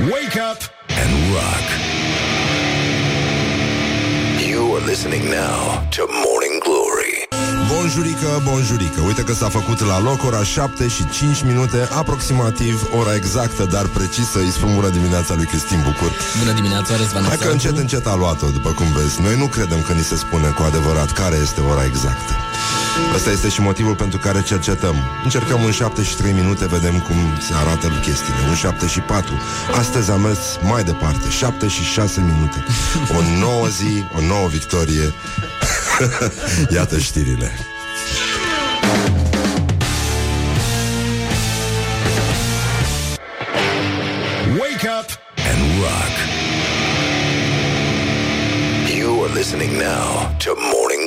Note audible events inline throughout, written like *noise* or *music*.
Wake up and rock. You are listening now to Morning Glory. Bonjurică, bonjurică Uite că s-a făcut la loc ora 7 și 5 minute Aproximativ ora exactă, dar precisă Îi spun bună dimineața lui Cristin Bucur. Bună dimineața, Răzvan Hai că încet, încet a luat-o, după cum vezi. Noi nu credem că ni se spune cu adevărat Care este ora exactă Ăsta este și motivul pentru care cercetăm. Încercăm în 7 și 3 minute Vedem cum se arată chestiile. În 7 și 4 Astăzi am mers mai departe. 7 și 6 minute. O nouă zi, o nouă victorie. *laughs* Iată știrile. Wake up and rock. You are listening now to Morning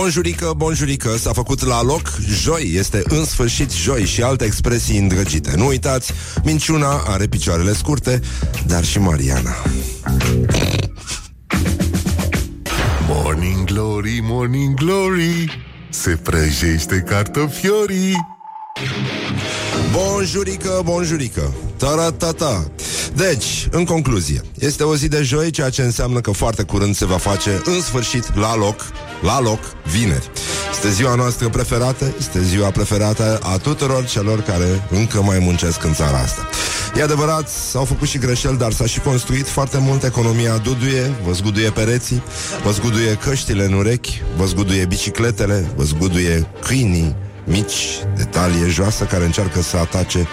Bonjurică, bonjurică, s-a făcut la loc. Joi, este în sfârșit joi Și alte expresii îndrăgite. Nu uitați, minciuna are picioarele scurte Dar și Mariana. Morning Glory, Morning Glory Se prăjește cartofiorii. Bonjurică, bonjurică Ta-ra-ta-ta. Deci, în concluzie Este o zi de joi, ceea ce înseamnă că foarte curând se va face în sfârșit la loc La loc, vineri. Este ziua noastră preferată Este ziua preferată a tuturor celor care încă mai muncesc în țara asta. E adevărat, s-au făcut și greșeli Dar s-a și construit foarte mult. Economia duduie, vă zguduie pereții Vă zguduie căștile în urechi Vă zguduie bicicletele Vă zguduie câinii mici, de talie joasă, care încearcă să atace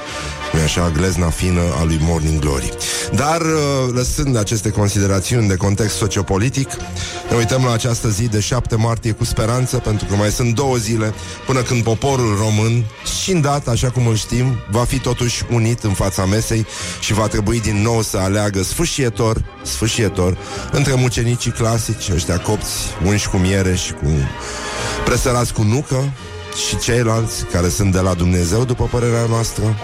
nu așa, glezna fină a lui Morning Glory. Dar, uh, lăsând aceste considerațiuni de context sociopolitic, ne uităm la această zi de 7 martie cu speranță, pentru că mai sunt două zile până când poporul român, scindat, așa cum îl știm, va fi totuși unit în fața mesei și va trebui din nou să aleagă sfâșietor, sfâșietor, între mucenicii clasici, ăștia copți, unși cu miere și cu presărați cu nucă, și ceilalți care sunt de la Dumnezeu, după părerea noastră,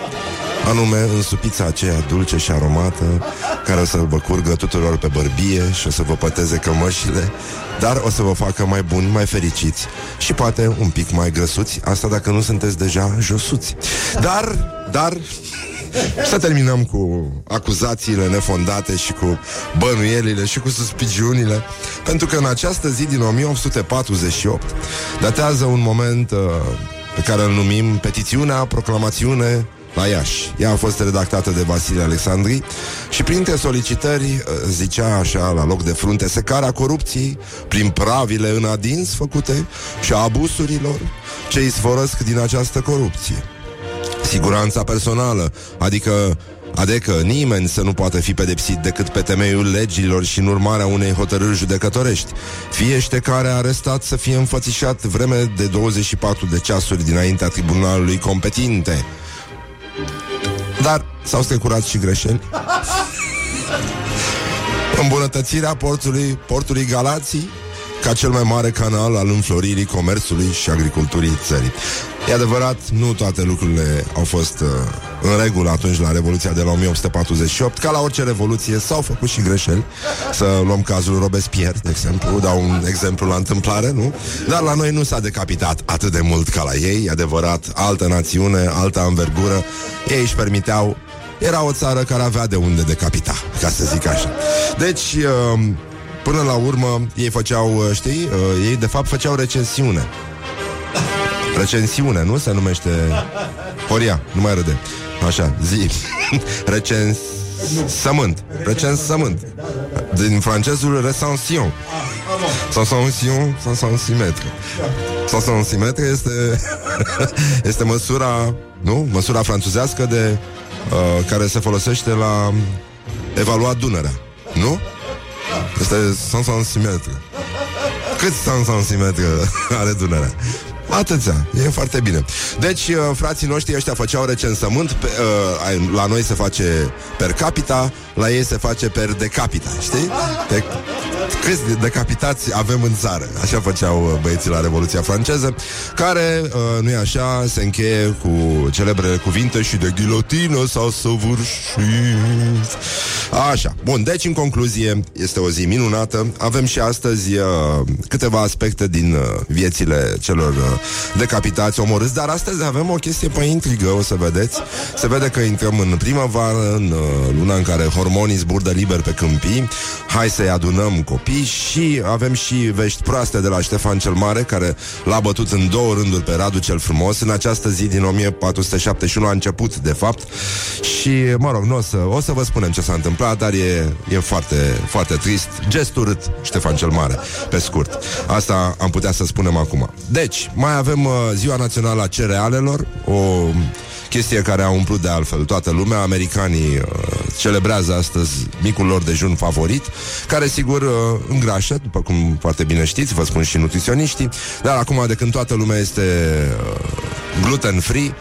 anume în supița aceea dulce și aromată, care o să vă curgă tuturor pe bărbie și o să vă păteze cămășile, dar o să vă facă mai buni, mai fericiți și poate un pic mai grăsuți, asta dacă nu sunteți deja josuți. Dar, dar, să terminăm cu acuzațiile nefondate și cu bănuielile și cu suspiciunile, pentru că în această zi din 1848 datează un moment uh, pe care îl numim petițiunea proclamațiune la Iași. Ea a fost redactată de Vasile Alexandri și printre solicitări uh, zicea așa la loc de frunte secarea corupției prin pravile în adins făcute și a abusurilor ce izvorăsc din această corupție siguranța personală, adică Adică nimeni să nu poată fi pedepsit decât pe temeiul legilor și în urmarea unei hotărâri judecătorești. Fiește care a arestat să fie înfățișat vreme de 24 de ceasuri dinaintea tribunalului competinte. Dar s-au strecurat și greșeli. Îmbunătățirea portului, portului Galații ca cel mai mare canal al înfloririi comerțului și agriculturii țării. E adevărat, nu toate lucrurile au fost uh, în regulă atunci la Revoluția de la 1848. Ca la orice revoluție s-au făcut și greșeli. Să luăm cazul Robespierre, de exemplu, dau un exemplu la întâmplare, nu? Dar la noi nu s-a decapitat atât de mult ca la ei, e adevărat, altă națiune, altă învergură. Ei își permiteau era o țară care avea de unde decapita, ca să zic așa. Deci, uh, până la urmă, ei făceau, uh, știi, uh, ei de fapt făceau recensiune. Recensiune, nu? Se numește Horia, nu mai râde Așa, zi *laughs* Recensământ Recensământ Din francezul recension Sansansion Sansansimetru Sansansimetru este *laughs* Este măsura Nu? Măsura franțuzească de uh, Care se folosește la Evaluat Dunărea Nu? Este sansansimetru cât sansansimetru are Dunărea? Atâția, e foarte bine Deci, uh, frații noștri ăștia făceau recensământ pe, uh, La noi se face per capita La ei se face per decapita, știi? Pe, câți decapitați avem în țară. Așa făceau uh, băieții la Revoluția franceză, care, uh, nu e așa, se încheie cu celebrele cuvinte și de ghilotină s-a săvârșit. Așa. Bun, deci, în concluzie, este o zi minunată. Avem și astăzi uh, câteva aspecte din uh, viețile celor uh, decapitați, omorâți, dar astăzi avem o chestie pe intrigă, o să vedeți. Se vede că intrăm în primăvară, în uh, luna în care hormonii zburdă liber pe câmpii. Hai să-i adunăm copii și avem și vești proaste de la Ștefan cel Mare, care l-a bătut în două rânduri pe Radu cel Frumos în această zi din 1471 a început, de fapt. Și, mă rog, nu o să, o să vă spunem ce s-a întâmplat, dar e, e foarte, foarte trist. Gest urât, Ștefan cel Mare, pe scurt. Asta am putea să spunem acum. Deci, mai avem uh, Ziua Națională a Cerealelor, o chestie care a umplut de altfel toată lumea. Americanii uh, celebrează astăzi micul lor dejun favorit, care sigur uh, îngrașă, după cum foarte bine știți, vă spun și nutriționiștii, dar acum de când toată lumea este uh, gluten-free,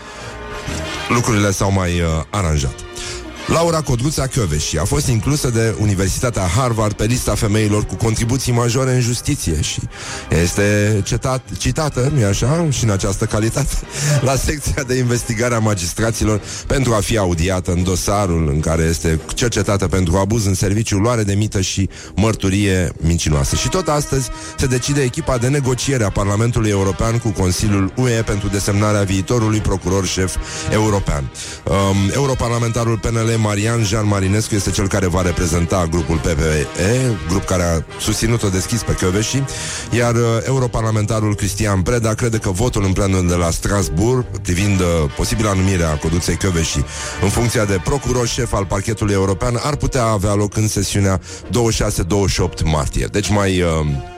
lucrurile s-au mai uh, aranjat. Laura Codruța Chioveși a fost inclusă de Universitatea Harvard pe lista femeilor cu contribuții majore în justiție și este cetat, citată, nu așa, și în această calitate, *laughs* la secția de investigare a magistraților pentru a fi audiată în dosarul în care este cercetată pentru abuz în serviciu, luare de mită și mărturie mincinoasă. Și tot astăzi se decide echipa de negociere a Parlamentului European cu Consiliul UE pentru desemnarea viitorului procuror șef european. Um, europarlamentarul PNL Marian Jean Marinescu este cel care va reprezenta grupul PPE, grup care a susținut-o deschis pe Căveși, iar uh, europarlamentarul Cristian Preda crede că votul în plenul de la Strasbourg privind uh, posibila numire a Coduței Căveși în funcția de procuror șef al parchetului european ar putea avea loc în sesiunea 26-28 martie. Deci mai... Uh,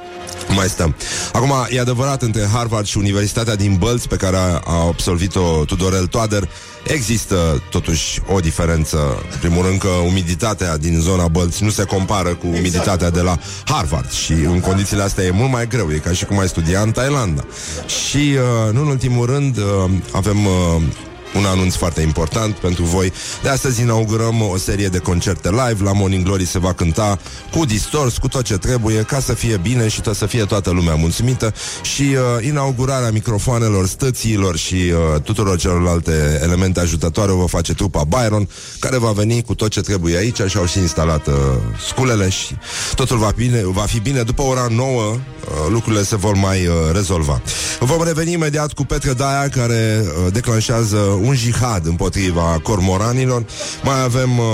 mai stăm. Acum, e adevărat, între Harvard și Universitatea din Bălți, pe care a, a absolvit-o Tudorel Toader, există totuși o diferență. În primul rând că umiditatea din zona Bălți nu se compară cu umiditatea de la Harvard și în condițiile astea e mult mai greu, e ca și cum ai studia în Thailanda. Și, uh, nu în ultimul rând, uh, avem... Uh, un anunț foarte important pentru voi. De astăzi inaugurăm o serie de concerte live. La Morning Glory se va cânta cu distors, cu tot ce trebuie, ca să fie bine și să fie toată lumea mulțumită. Și uh, inaugurarea microfoanelor, stățiilor și uh, tuturor celorlalte elemente ajutătoare o va face trupa Byron, care va veni cu tot ce trebuie aici și au și instalat uh, sculele și totul va, bine, va fi bine. După ora 9, uh, lucrurile se vor mai uh, rezolva. Vom reveni imediat cu Petre Daia, care uh, declanșează un jihad împotriva cormoranilor. Mai avem uh,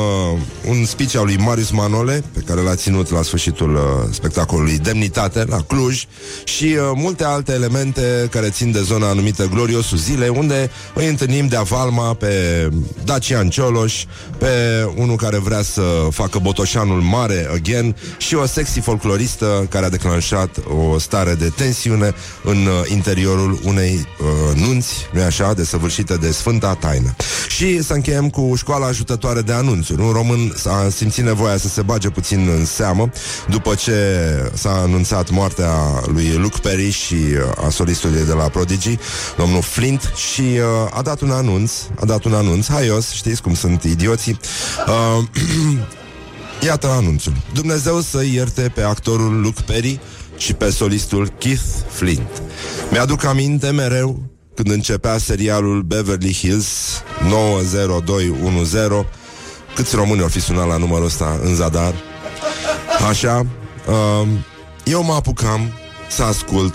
un speech al lui Marius Manole, pe care l-a ținut la sfârșitul uh, spectacolului Demnitate, la Cluj, și uh, multe alte elemente care țin de zona anumită Gloriosul Zile, unde îi întâlnim de Avalma pe Dacian Cioloș, pe unul care vrea să facă Botoșanul mare again și o sexy folcloristă care a declanșat o stare de tensiune în uh, interiorul unei uh, nunți, nu așa, desăvârșită de Sfânta Taină. Și să încheiem cu școala ajutătoare de anunțuri. Un român s-a simțit nevoia să se bage puțin în seamă după ce s-a anunțat moartea lui Luke Perry și uh, a solistului de la Prodigy, domnul Flint, și uh, a dat un anunț, a dat un anunț haios, știți cum sunt idioții. Uh, *clears throat* Iată anunțul. Dumnezeu să ierte pe actorul Luke Perry și pe solistul Keith Flint. Mi-aduc aminte mereu când începea serialul Beverly Hills 90210 Câți români au fi sunat la numărul ăsta în zadar Așa uh, Eu mă apucam să ascult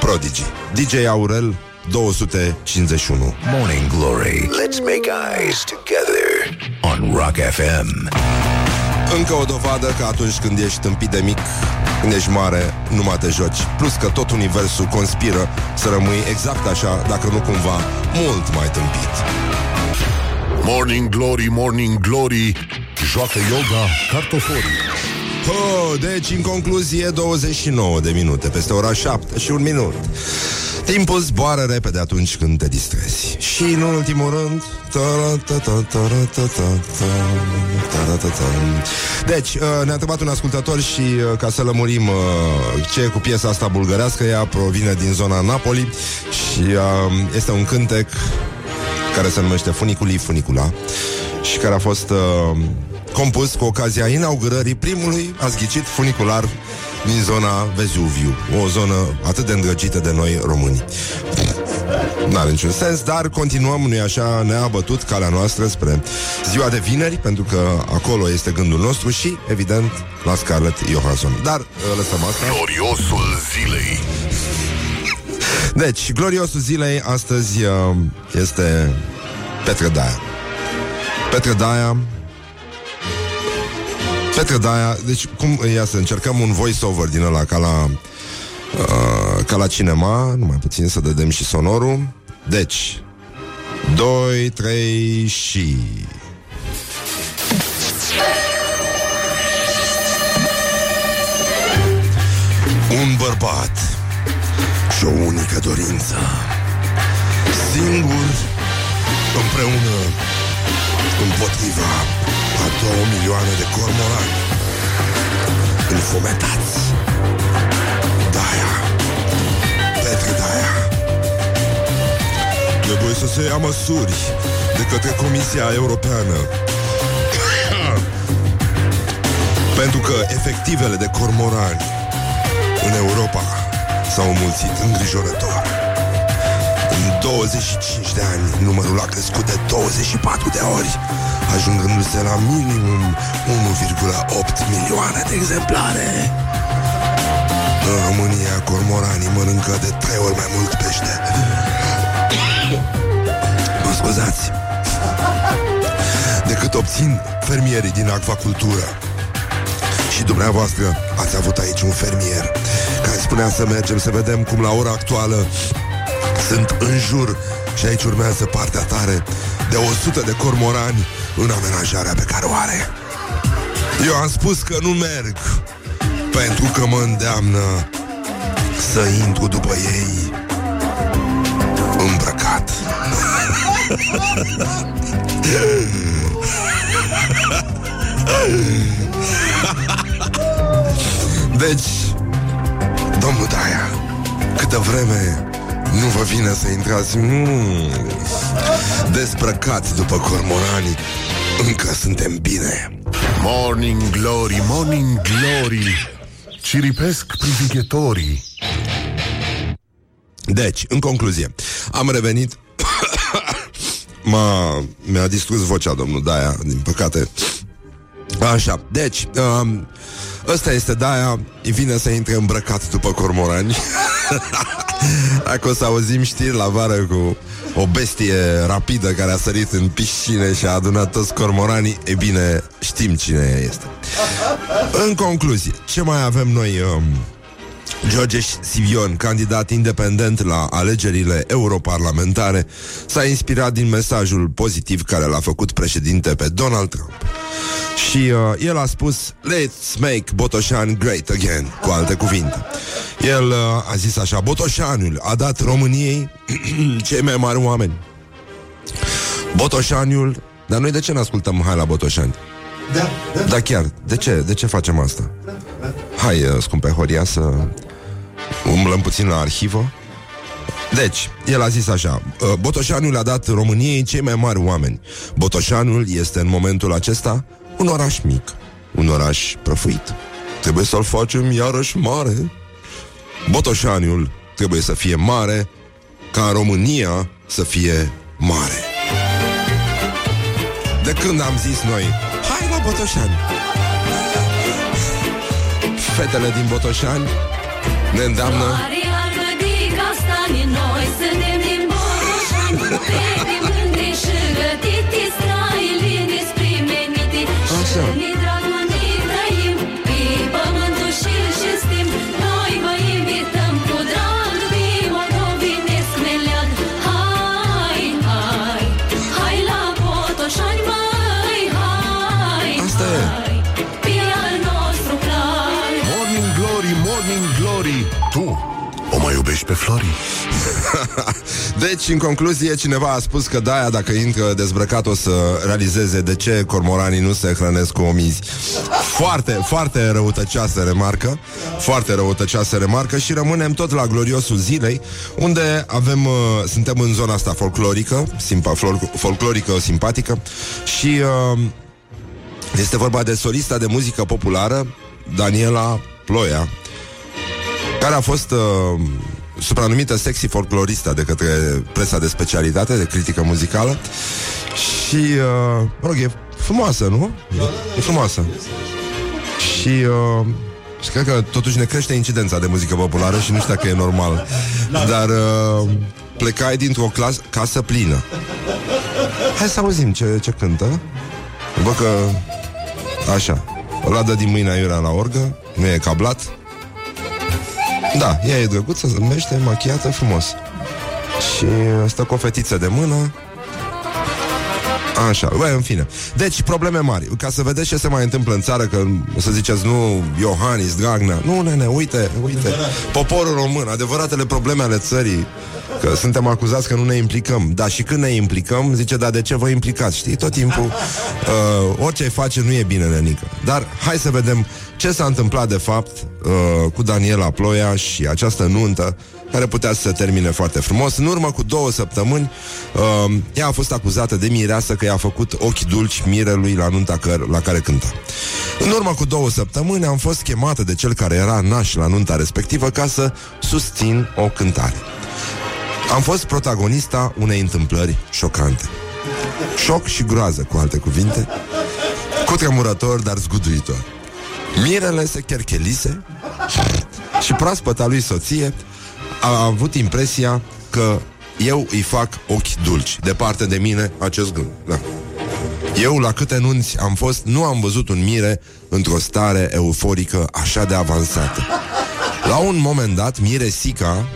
Prodigy DJ Aurel 251 Morning Glory. Let's make eyes together on Rock FM. Încă o dovadă că atunci când ești tâmpit de mic Când ești mare, nu mai te joci. Plus că tot universul conspiră Să rămâi exact așa, dacă nu cumva Mult mai tâmpit. Morning Glory, Morning Glory Joacă yoga cartoforii oh, Deci, în concluzie, 29 de minute Peste ora 7 și un minut. Timpul zboară repede atunci când te distrezi. Și în ultimul rând Deci, uh, ne-a întrebat un ascultător și uh, ca să lămurim uh, ce e cu piesa asta bulgărească, ea provine din zona Napoli și este un cântec care se numește Funiculi Funicula și care a fost compus cu ocazia inaugurării primului, a zghicit, funicular din zona Vezuviu, o zonă atât de îndrăgită de noi români. N-are niciun sens, dar continuăm, nu așa, ne-a bătut calea noastră spre ziua de vineri, pentru că acolo este gândul nostru și, evident, la Scarlett Johansson. Dar lăsăm asta. Gloriosul zilei. Deci, gloriosul zilei astăzi uh, este Petre Daia. Petre Daia Petre Daia, deci cum, ia să încercăm un voice-over din ăla ca la uh, ca la cinema, numai puțin să dădem și sonorul. Deci, 2, 3 și... Un bărbat și o unică dorință. Singur, împreună, împotriva a două milioane de cormorani înfometați. Daia, Petre Daia. Trebuie să se ia măsuri de către Comisia Europeană *coughs* pentru că efectivele de cormorani în Europa s-au înmulțit îngrijorător. În 25 de ani, numărul a crescut de 24 de ori, ajungându-se la minimum 1,8 milioane de exemplare. În România, cormoranii mănâncă de 3 ori mai mult pește. *coughs* Mă scuzați. Decât obțin fermierii din acvacultură. Și dumneavoastră ați avut aici un fermier care spunea să mergem să vedem cum la ora actuală sunt în jur și aici urmează partea tare de 100 de cormorani în amenajarea pe care o are. Eu am spus că nu merg pentru că mă îndeamnă să intru după ei îmbrăcat. Deci, domnul Daia, câtă vreme nu vă vine să intrați mm, Desprăcați după cormorani Încă suntem bine. Morning Glory, Morning Glory. Ciripesc privighetorii. Deci, în concluzie Am revenit. *coughs* M-a, mi-a distrus vocea domnul Daia Din păcate. Așa, deci um, Ăsta este Daia Vine să intre îmbrăcat după cormorani *laughs* Dacă o să auzim știri la vară cu o bestie rapidă care a sărit în piscine și a adunat toți cormoranii, e bine, știm cine este. În concluzie, ce mai avem noi... Um, George Sivion, candidat independent la alegerile europarlamentare, s-a inspirat din mesajul pozitiv care l-a făcut președinte pe Donald Trump. Și uh, el a spus Let's make Botoșan great again Cu alte cuvinte El uh, a zis așa Botoșanul a dat României *clears throat* Cei mai mari oameni Botoșaniul Dar noi de ce ne ascultăm Hai la Botoșani? Da, da. Da chiar, de ce? De ce facem asta? Hai, uh, scumpe Horia, să umblăm puțin la arhivă deci, el a zis așa uh, Botoșanul a dat României cei mai mari oameni Botoșanul este în momentul acesta un oraș mic, un oraș prăfuit. Trebuie să-l facem iarăși mare. Botoșaniul trebuie să fie mare, ca România să fie mare. De când am zis noi, hai la Botoșani. Fetele din Botoșani ne îndeamnă... Noi suntem din Botoșani, Așa. Pe Flori? *laughs* Deci, în concluzie, cineva a spus că Daia, dacă intră dezbrăcat, o să realizeze de ce cormoranii nu se hrănesc cu omizi. Foarte, foarte răutăcioasă remarcă, foarte răutăcioasă remarcă și rămânem tot la gloriosul zilei, unde avem, uh, suntem în zona asta folclorică, simpa, folc- folclorică, simpatică și uh, este vorba de solista de muzică populară, Daniela Ploia, care a fost uh, supranumită sexy folclorista de către presa de specialitate, de critică muzicală. Și, uh, mă rog, e frumoasă, nu? E, e frumoasă. Și, uh, și cred că totuși ne crește incidența de muzică populară și nu știu dacă e normal. Dar uh, plecai dintr-o clas- casă plină. Hai să auzim ce, ce cântă. Văd că... Așa. O ladă din mâine aiurea la orgă, nu e cablat. Da, ea e drăguță, zâmbește, machiată, frumos. Și stă cu o fetiță de mână Așa, bă, în fine. Deci, probleme mari, ca să vedeți ce se mai întâmplă în țară Că o să ziceți, nu, Iohannis, Dragnea. Nu, nene, uite, uite. Poporul român, adevăratele probleme ale țării Că suntem acuzați că nu ne implicăm. Dar și când ne implicăm, zice, dar de ce vă implicați? Știi, tot timpul uh, Orice face nu e bine, nenică. Dar hai să vedem ce s-a întâmplat de fapt uh, Cu Daniela Ploia și această nuntă care putea să se termine foarte frumos. În urmă cu două săptămâni, uh, ea a fost acuzată de mireasă că i-a făcut ochi dulci mirelui la nunta căr- la care cânta. În urmă cu două săptămâni am fost chemată de cel care era naș la nunta respectivă ca să susțin o cântare. Am fost protagonista unei întâmplări șocante. Șoc și groază, cu alte cuvinte, cu tremurător, dar zguduitor. Mirele se cherchelise și proaspăta lui soție a avut impresia că eu îi fac ochi dulci. Departe de mine acest gând. Da. Eu, la câte nunți am fost, nu am văzut un mire într-o stare euforică așa de avansată. La un moment dat, Mire Sica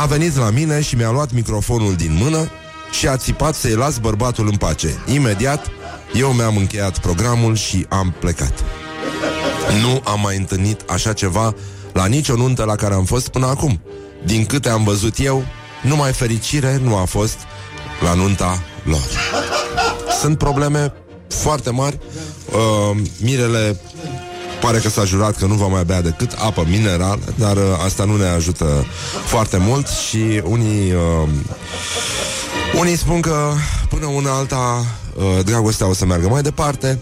a venit la mine și mi-a luat microfonul din mână și a țipat să-i las bărbatul în pace. Imediat, eu mi-am încheiat programul și am plecat. Nu am mai întâlnit așa ceva la nicio nuntă la care am fost până acum. Din câte am văzut eu, numai fericire nu a fost la nunta lor. Sunt probleme foarte mari. Uh, mirele pare că s-a jurat că nu va mai bea decât apă minerală, dar uh, asta nu ne ajută foarte mult și unii uh, unii spun că până una alta uh, dragostea o să meargă mai departe.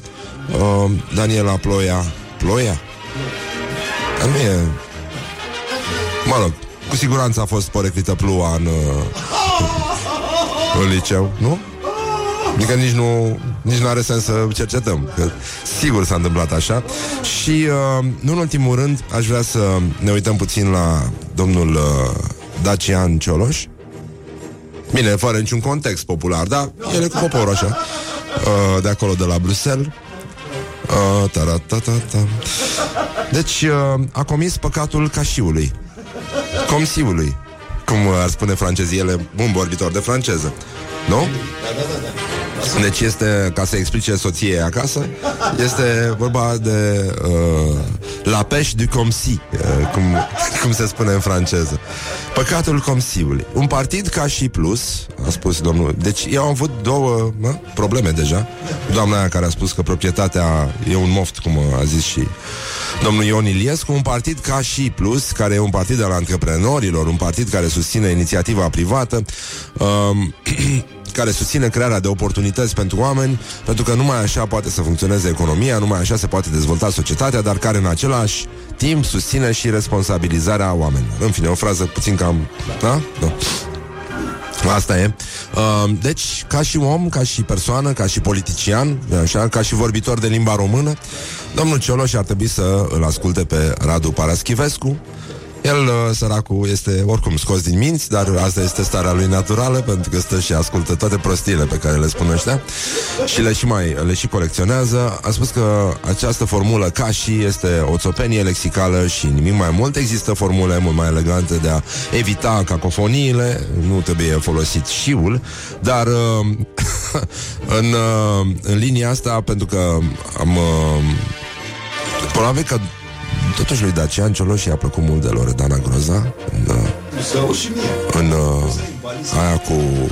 Uh, Daniela Ploia Ploia? Dar nu e... Mă rog, cu siguranță a fost poreclită plua în, uh, în liceu, nu? Adică nici nu nici nu are sens să cercetăm că Sigur s-a întâmplat așa. Și uh, nu în ultimul rând Aș vrea să ne uităm puțin la Domnul uh, Dacian Cioloș. Bine, fără niciun context popular Dar el e cu poporul așa. Uh, De acolo de la Bruxelles uh, ta-ra-ta-ta-ta. Deci uh, a comis păcatul cașiului Comsiului Cum ar spune franceziele Un vorbitor de franceză Nu? Deci este, ca să explice soției acasă, este vorba de uh, la peș du comsi, uh, cum, *laughs* cum se spune în franceză. Păcatul comsiului. Un partid ca și plus, a spus domnul. Deci eu am avut două mă, probleme deja. Doamna aia care a spus că proprietatea e un moft, cum a zis și domnul Ion Iliescu, un partid ca și plus, care e un partid al antreprenorilor, un partid care susține inițiativa privată. Um, *clears throat* care susține crearea de oportunități pentru oameni, pentru că numai așa poate să funcționeze economia, numai așa se poate dezvolta societatea, dar care în același timp susține și responsabilizarea oamenilor. În fine, o frază puțin cam... Da? Da. Asta e. Uh, deci, ca și om, ca și persoană, ca și politician, așa, ca și vorbitor de limba română, domnul Cioloș ar trebui să îl asculte pe Radu Paraschivescu, el, uh, săracul, este oricum scos din minți, dar asta este starea lui naturală, pentru că stă și ascultă toate prostiile pe care le spun ăștia și le și mai le și colecționează. A spus că această formulă ca și este o țopenie lexicală și nimic mai mult. Există formule mult mai elegante de a evita cacofoniile, nu trebuie folosit șiul, dar uh, *laughs* în, uh, în linia asta, pentru că am... Probabil că Totuși lui Dacian Cioloș i-a plăcut mult de Loredana Groza În, uh, în uh, aia cu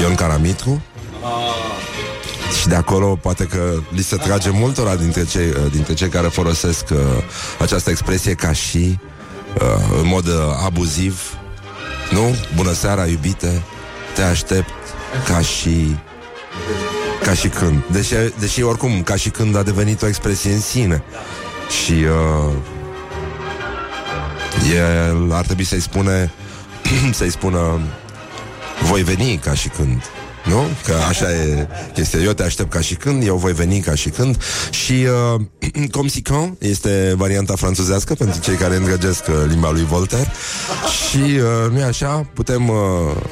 Ion Caramitru și de acolo poate că li se trage multora dintre cei, uh, dintre cei care folosesc uh, această expresie ca și uh, în mod uh, abuziv. Nu? Bună seara, iubite, te aștept ca și ca și când. Deși, deși oricum, ca și când a devenit o expresie în sine. Și uh, el ar trebui să-i spune *clears throat* să-i spună voi veni ca și când nu? Că așa e chestia. Eu te aștept ca și când, eu voi veni ca și când. Și uh, comme si quand este varianta franțuzească pentru cei care îndrăgesc uh, limba lui Voltaire. Și uh, nu e așa? Putem uh,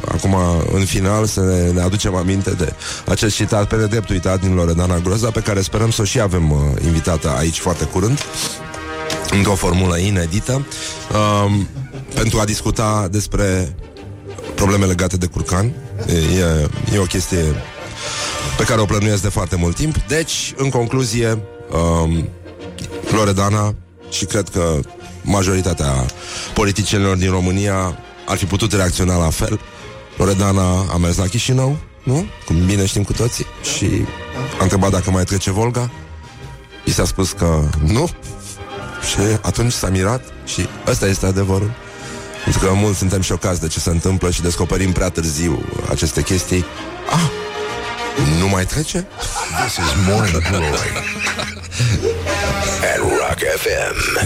acum, în final, să ne, ne aducem aminte de acest citat pe nedrept uitat din Loredana Groza, pe care sperăm să o și avem uh, invitată aici foarte curând într-o formulă inedită uh, pentru a discuta despre probleme legate de curcan. E, e o chestie pe care o plănuiesc de foarte mult timp. Deci, în concluzie, um, Loredana și cred că majoritatea politicienilor din România ar fi putut reacționa la fel. Loredana a mers la Chișinău, nu? Cum bine știm cu toții. Și a întrebat dacă mai trece Volga. I s-a spus că nu. Și atunci s-a mirat și ăsta este adevărul. Pentru că mulți suntem șocați de ce se întâmplă și descoperim prea târziu aceste chestii. Ah, nu mai trece? This is Morning Glory. At Rock FM.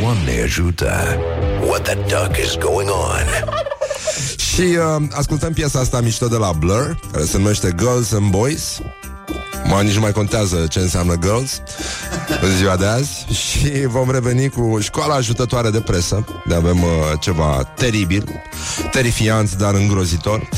Doamne ajută. What the duck is going on? Și uh, ascultăm piesa asta mișto de la Blur, care se numește Girls and Boys. Mă, nici nu mai contează ce înseamnă girls în ziua de azi și vom reveni cu școala ajutătoare de presă, de avem uh, ceva teribil, terifiant, dar îngrozitor.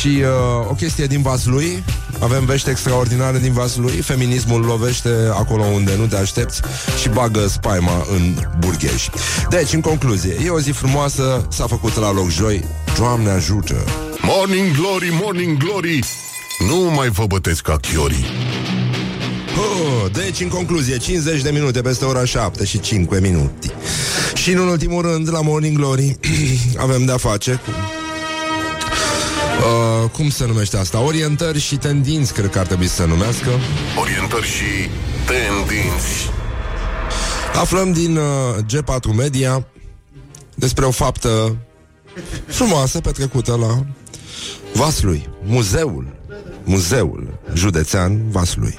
Și uh, o chestie din Vaslui, avem vești extraordinare din Vaslui, feminismul lovește acolo unde nu te aștepți și bagă spaima în burghești. Deci, în concluzie, e o zi frumoasă, s-a făcut la loc joi, Doamne ajută! Morning Glory, Morning Glory. Nu mai vă bătesc ca chiorii. Oh, deci, în concluzie, 50 de minute peste ora 7 și 5 minute. Și, în ultimul rând, la Morning Glory, *clears throat* avem de-a face cu... Uh, cum se numește asta? Orientări și tendinți, cred că ar trebui să se numească. Orientări și tendinți. Aflăm din uh, G4 Media despre o faptă frumoasă petrecută la Vaslui, muzeul, muzeul județean Vaslui.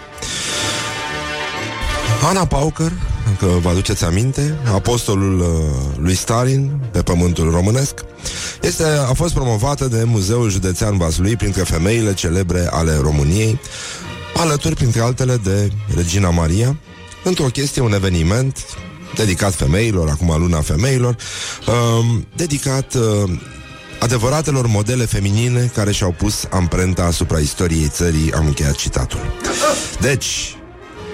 Ana Paucăr, că vă aduceți aminte, apostolul uh, lui Stalin pe pământul românesc, este, a fost promovată de Muzeul Județean Vaslui printre femeile celebre ale României, alături, printre altele, de Regina Maria, într-o chestie, un eveniment dedicat femeilor, acum luna femeilor, um, dedicat uh, adevăratelor modele feminine care și-au pus amprenta asupra istoriei țării, am încheiat citatul. Deci,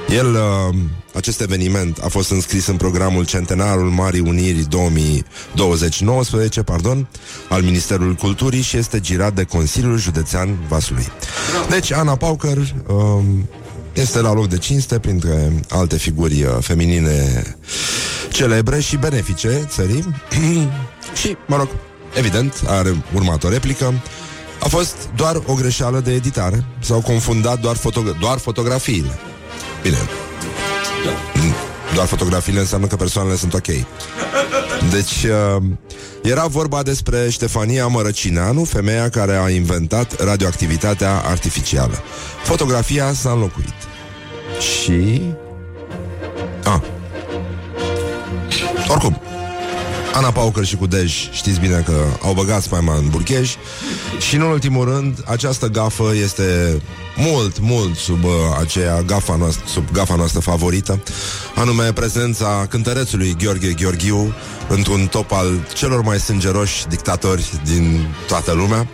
el, uh, acest eveniment a fost înscris în programul Centenarul Marii Uniri 2019, pardon, al Ministerului Culturii și este girat de Consiliul Județean Vaslui. Deci, Ana Paucăr um, este la loc de cinste printre alte figuri uh, feminine celebre și benefice țării *clears throat* și, mă rog, evident, are urmat o replică. A fost doar o greșeală de editare. S-au confundat doar, foto- doar fotografiile. Bine. Doar fotografiile înseamnă că persoanele sunt ok. Deci, uh, era vorba despre Ștefania Mărăcineanu, femeia care a inventat radioactivitatea artificială. Fotografia s-a înlocuit. Și... A. Oricum, Ana Paucăr și cu Dej știți bine că au băgat spaima în burchej și în ultimul rând această gafă este mult, mult sub uh, aceea gafa noastră, sub gafa noastră favorită, anume prezența cântărețului Gheorghe Gheorghiu într-un top al celor mai sângeroși dictatori din toată lumea.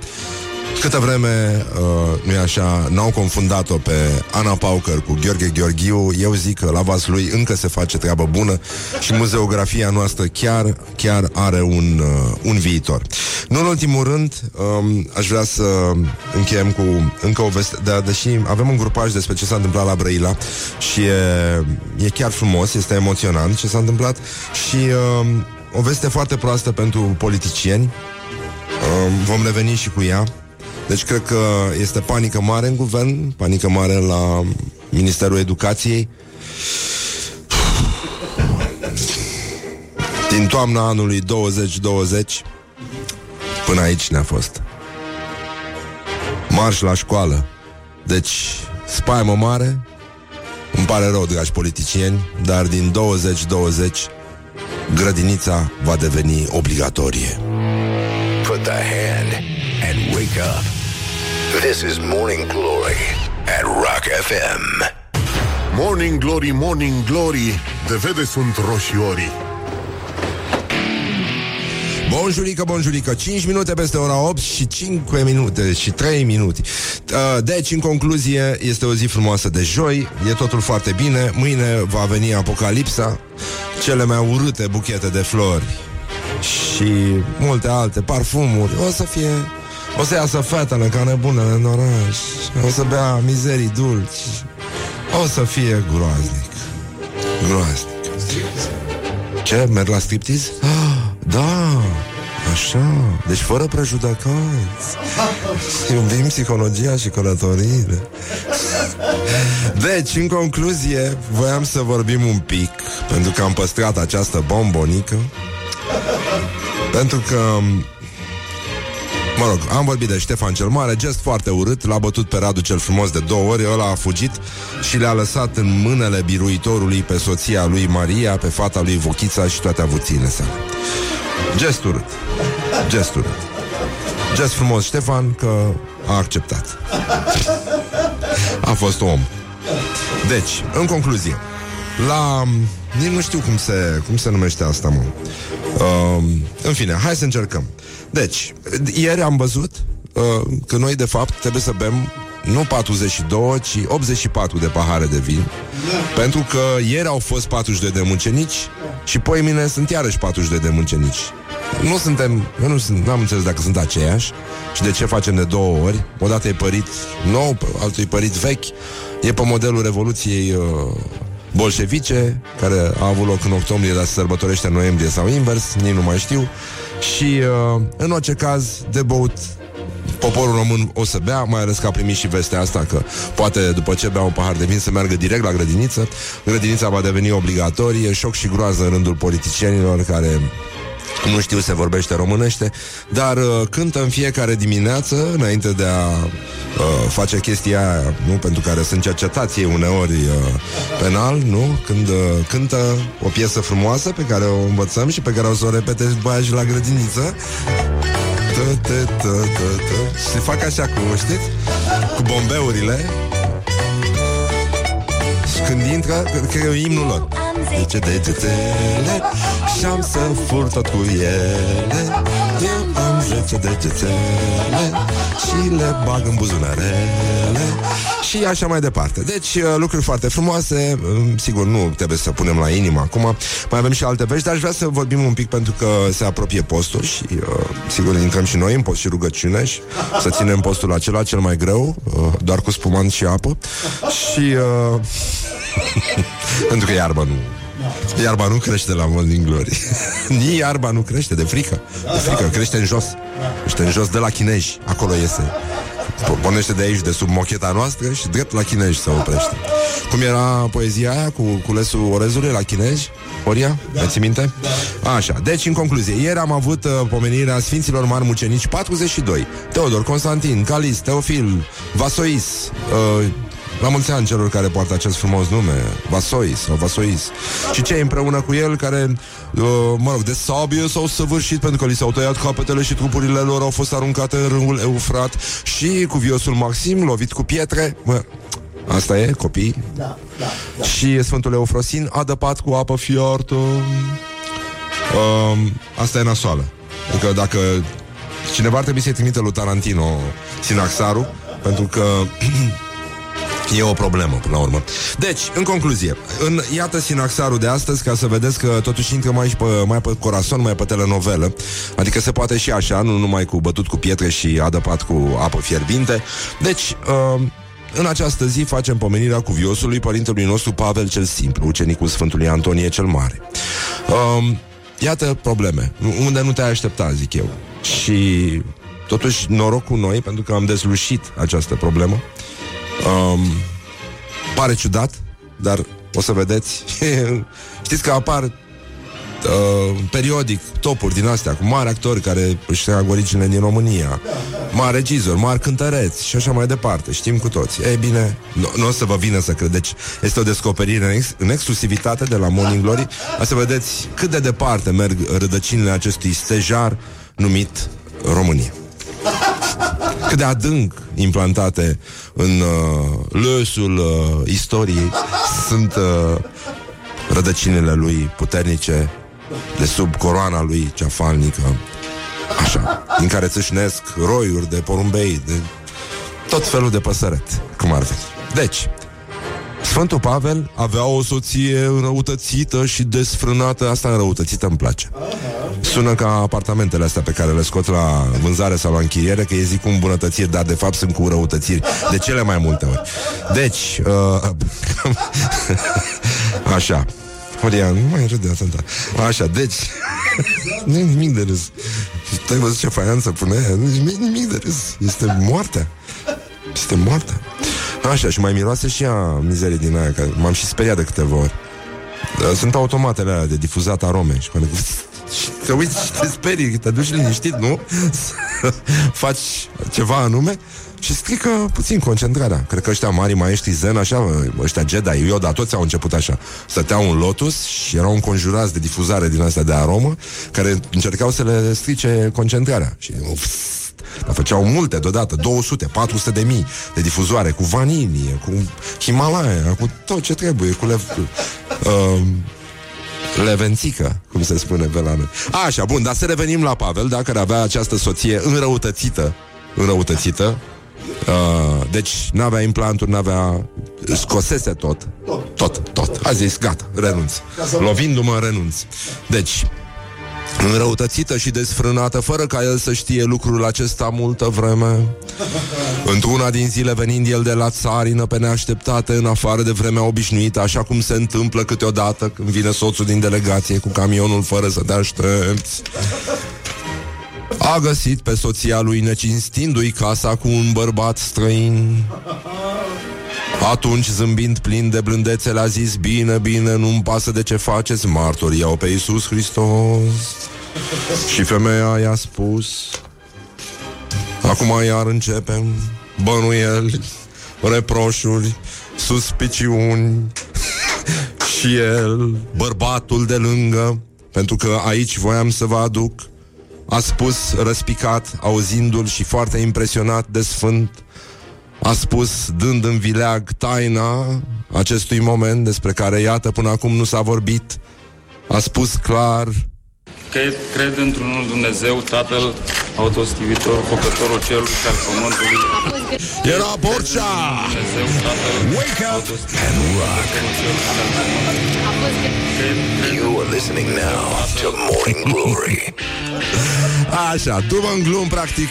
Câtă vreme, uh, nu-i așa, n-au confundat-o pe Ana Paucăr cu Gheorghe Gheorghiu, eu zic că la vas lui încă se face treabă bună și muzeografia noastră chiar, chiar are un, uh, un viitor. Nu în ultimul rând, um, aș vrea să încheiem cu încă o veste, de, deși avem un grupaj despre ce s-a întâmplat la Brăila și e, e chiar frumos, este emoționant ce s-a întâmplat și um, o veste foarte proastă pentru politicieni, Um, vom reveni și cu ea. Deci cred că este panică mare în guvern, panică mare la Ministerul Educației. Din toamna anului 2020 până aici ne-a fost. Marș la școală. Deci, spaimă mare, îmi pare rău, dragi politicieni, dar din 2020 grădinița va deveni obligatorie. Put the hand and wake up. This is Morning Glory at Rock FM. Morning Glory, Morning Glory De vede sunt roșiorii. Bonjurică, bonjurică 5 minute peste ora 8 și 5 minute și 3 minute. Uh, Deci, în concluzie, este o zi frumoasă de joi E totul foarte bine Mâine va veni apocalipsa Cele mai urâte buchete de flori Și multe alte parfumuri. O să fie O să iasă fetele ca nebunele în oraș. O să bea mizerii dulci. O să fie groaznic. Groaznic. Ce? Merg la striptease? Ah, *gasps* da, așa. Deci fără prejudecăți Iubim psihologia și călătoriile Deci, în concluzie Voiam să vorbim un pic Pentru că am păstrat această bombonică. Pentru că Mă rog, am vorbit de Ștefan cel Mare Gest foarte urât, l-a bătut pe Radu cel frumos de două ori Ăla a fugit și le-a lăsat în mânele biruitorului Pe soția lui Maria, pe fata lui Vochița Și toate avuțiile sale Gest urât. Gest urât. Gest frumos Ștefan că a acceptat. A fost om. Deci, în concluzie La... Nici nu știu cum se, cum se numește asta, mă. Uh, În fine, hai să încercăm Deci, ieri am văzut uh, Că noi de fapt trebuie să bem nu 42, ci 84 de pahare de vin. Pentru că ieri au fost 42 de muncenici Și poi mine sunt iarăși 42 de muncenici. Nu suntem, eu nu sunt, n-am înțeles dacă sunt aceiași Și de ce facem de două ori. Odată e părit nou, altul e părit vechi. E pe modelul Revoluției uh, bolșevice Care a avut loc în octombrie Dar se sărbătorește în noiembrie sau invers Nici nu mai știu Și uh, în orice caz de băut Poporul român o să bea, mai ales că a primit și vestea asta că poate după ce bea un pahar de vin să meargă direct la grădiniță. Grădinița va deveni obligatorie, șoc și groază în rândul politicienilor care nu știu se vorbește românește, dar uh, cântă în fiecare dimineață înainte de a uh, face chestia aia, nu? Pentru care sunt cercetați ei uneori uh, penal, nu? Când uh, cântă o piesă frumoasă pe care o învățăm și pe care o să o repete după aia și la grădiniță. Tă, tă, tă, tă, tă. Și fac așa cu, știți? Cu bombeurile Și când intră, cred că e imnul lor Zice degetele Și am să fur tot cu ele Eu am zece degetele Și le bag în buzunarele Și așa mai departe. Deci uh, lucruri foarte frumoase. Um, Sigur, nu trebuie să punem la inimă acum. Mai avem și alte vești Dar aș vrea să vorbim un pic pentru că se apropie postul Și uh, sigur intrăm și noi în post și rugăciune Și să ținem postul acela cel mai greu uh, Doar cu spumant și apă. Și uh, *laughs* pentru că iarba nu Iarba nu crește la Morning Glory *laughs* Nici iarba nu crește, de frică De frică, crește în jos Crește în jos de la chinezi, acolo iese Pornește de aici, de sub mocheta noastră Și drept la chinezi se oprește Cum era poezia aia cu culesul orezului la chinezi? Oria? Mai ții minte? Așa, deci în concluzie Ieri am avut uh, pomenirea Sfinților Mari Mucenici 42 Teodor, Constantin, Calis, Teofil Vasois uh, la mulți ani celor care poartă acest frumos nume Vasois sau Vasois. Și cei împreună cu el care uh, Mă rog, de sabie s-au săvârșit Pentru că li s-au tăiat capetele și trupurile lor Au fost aruncate în râul Eufrat Și cu viosul Maxim lovit cu pietre. Mă, Asta e, copii? Da, da, da. Și Sfântul Eufrosin adăpat cu apă fiartă. Um, Asta e nasoală. Adică dacă Cineva ar trebui să-i trimite lui Tarantino Sinaxaru Pentru că *clears throat* E o problemă, până la urmă. Deci, în concluzie, în, iată Sinaxarul de astăzi, ca să vedeți că totuși intră mai pe, mai pe corazon, mai pe telenovelă. Adică se poate și așa, nu numai cu bătut cu pietre și adăpat cu apă fierbinte. Deci, uh, în această zi facem pomenirea cuviosului părintelui nostru Pavel cel Simplu, ucenicul Sfântului Antonie cel Mare. Um, iată probleme, unde nu te-ai aștepta, zic eu. Și totuși noroc cu noi, pentru că am dezlușit această problemă. Um, pare ciudat, dar o să vedeți. *laughs* Știți că apar uh, periodic topuri din astea cu mari actori care își trag originele din România, mari regizori, mari cântăreți și așa mai departe. Știm cu toți. Ei bine, nu, nu o să vă vină să credeți. Este o descoperire în, ex- în exclusivitate de la Morning Glory. A să vedeți cât de departe merg rădăcinile acestui stejar numit România cât de adânc implantate în uh, lăsul uh, istoriei sunt uh, rădăcinile lui puternice de sub coroana lui cea falnică, așa, din care țâșnesc roiuri de porumbei, de tot felul de păsăret, cum ar fi. Deci, Sfântul Pavel avea o soție înrăutățită și desfrânată. Asta înrăutățită îmi place. Sună ca apartamentele astea pe care le scot la vânzare sau la închiriere Că e zic cu îmbunătățiri, dar de fapt sunt cu răutățiri De cele mai multe ori. Deci uh, *laughs* Așa. Horia, nu mai râde atâta Așa, deci *laughs* Nu e nimic de râs. Tu ai văzut ce faianță pune? Aia? Nu e nimic de râs. Este moartea. Este moartea Așa, și mai miroase și ea mizerie din aia, că m-am și speriat de câteva ori. Uh, Sunt automatele alea de difuzat arome și când *laughs* și te uiți și te sperii, te duci liniștit, nu? Să *laughs* faci ceva anume și strică puțin concentrarea. Cred că ăștia mari maestri zen, așa, ăștia Jedi, Yoda, toți au început așa. Stăteau în lotus și erau înconjurați de difuzare din astea de aromă, care încercau să le strice concentrarea. Și uf, dar făceau multe deodată, 200, 400 de mii de difuzoare, cu vanilie, cu Himalaya, cu tot ce trebuie, cu le, uh, levențică, cum se spune pe la noi. Așa, bun, dar să revenim la Pavel, da, care avea această soție înrăutățită, înrăutățită, Uh, deci n-avea implanturi, n-avea Scosese tot. Tot, tot, a zis, gata, renunț. Lovindu-mă, renunț. Deci, înrăutățită și desfrânată, fără ca el să știe lucrul acesta multă vreme. Într-una din zile venind el de la țarină pe neașteptate, în afară de vremea obișnuită, așa cum se întâmplă câteodată când vine soțul din delegație cu camionul fără să te aștepți. A găsit pe soția lui necinstindu-i casa cu un bărbat străin. Atunci, zâmbind plin de blândețe, le-a zis Bine, bine, nu-mi pasă de ce faceți Martori iau pe Iisus Hristos Și femeia i-a spus Acum iar începem Bănuieli Reproșuri Suspiciuni. *laughs* Și el Bărbatul de lângă Pentru că aici voiam să vă aduc A spus răspicat Auzindu-l și foarte impresionat de sfânt a spus, dând în vileag taina acestui moment despre care, iată, până acum nu s-a vorbit, a spus clar Cred, cred într-unul Dumnezeu, Tatăl, autostivitor, făcătorul cerului și al pământului. Era Borcea! Dumnezeu, Tatăl, Wake up autostivitor, făcătorul cerului și al pământului. Cred, cred You are listening now to Morning Glory. *laughs* Așa, după în glum, practic,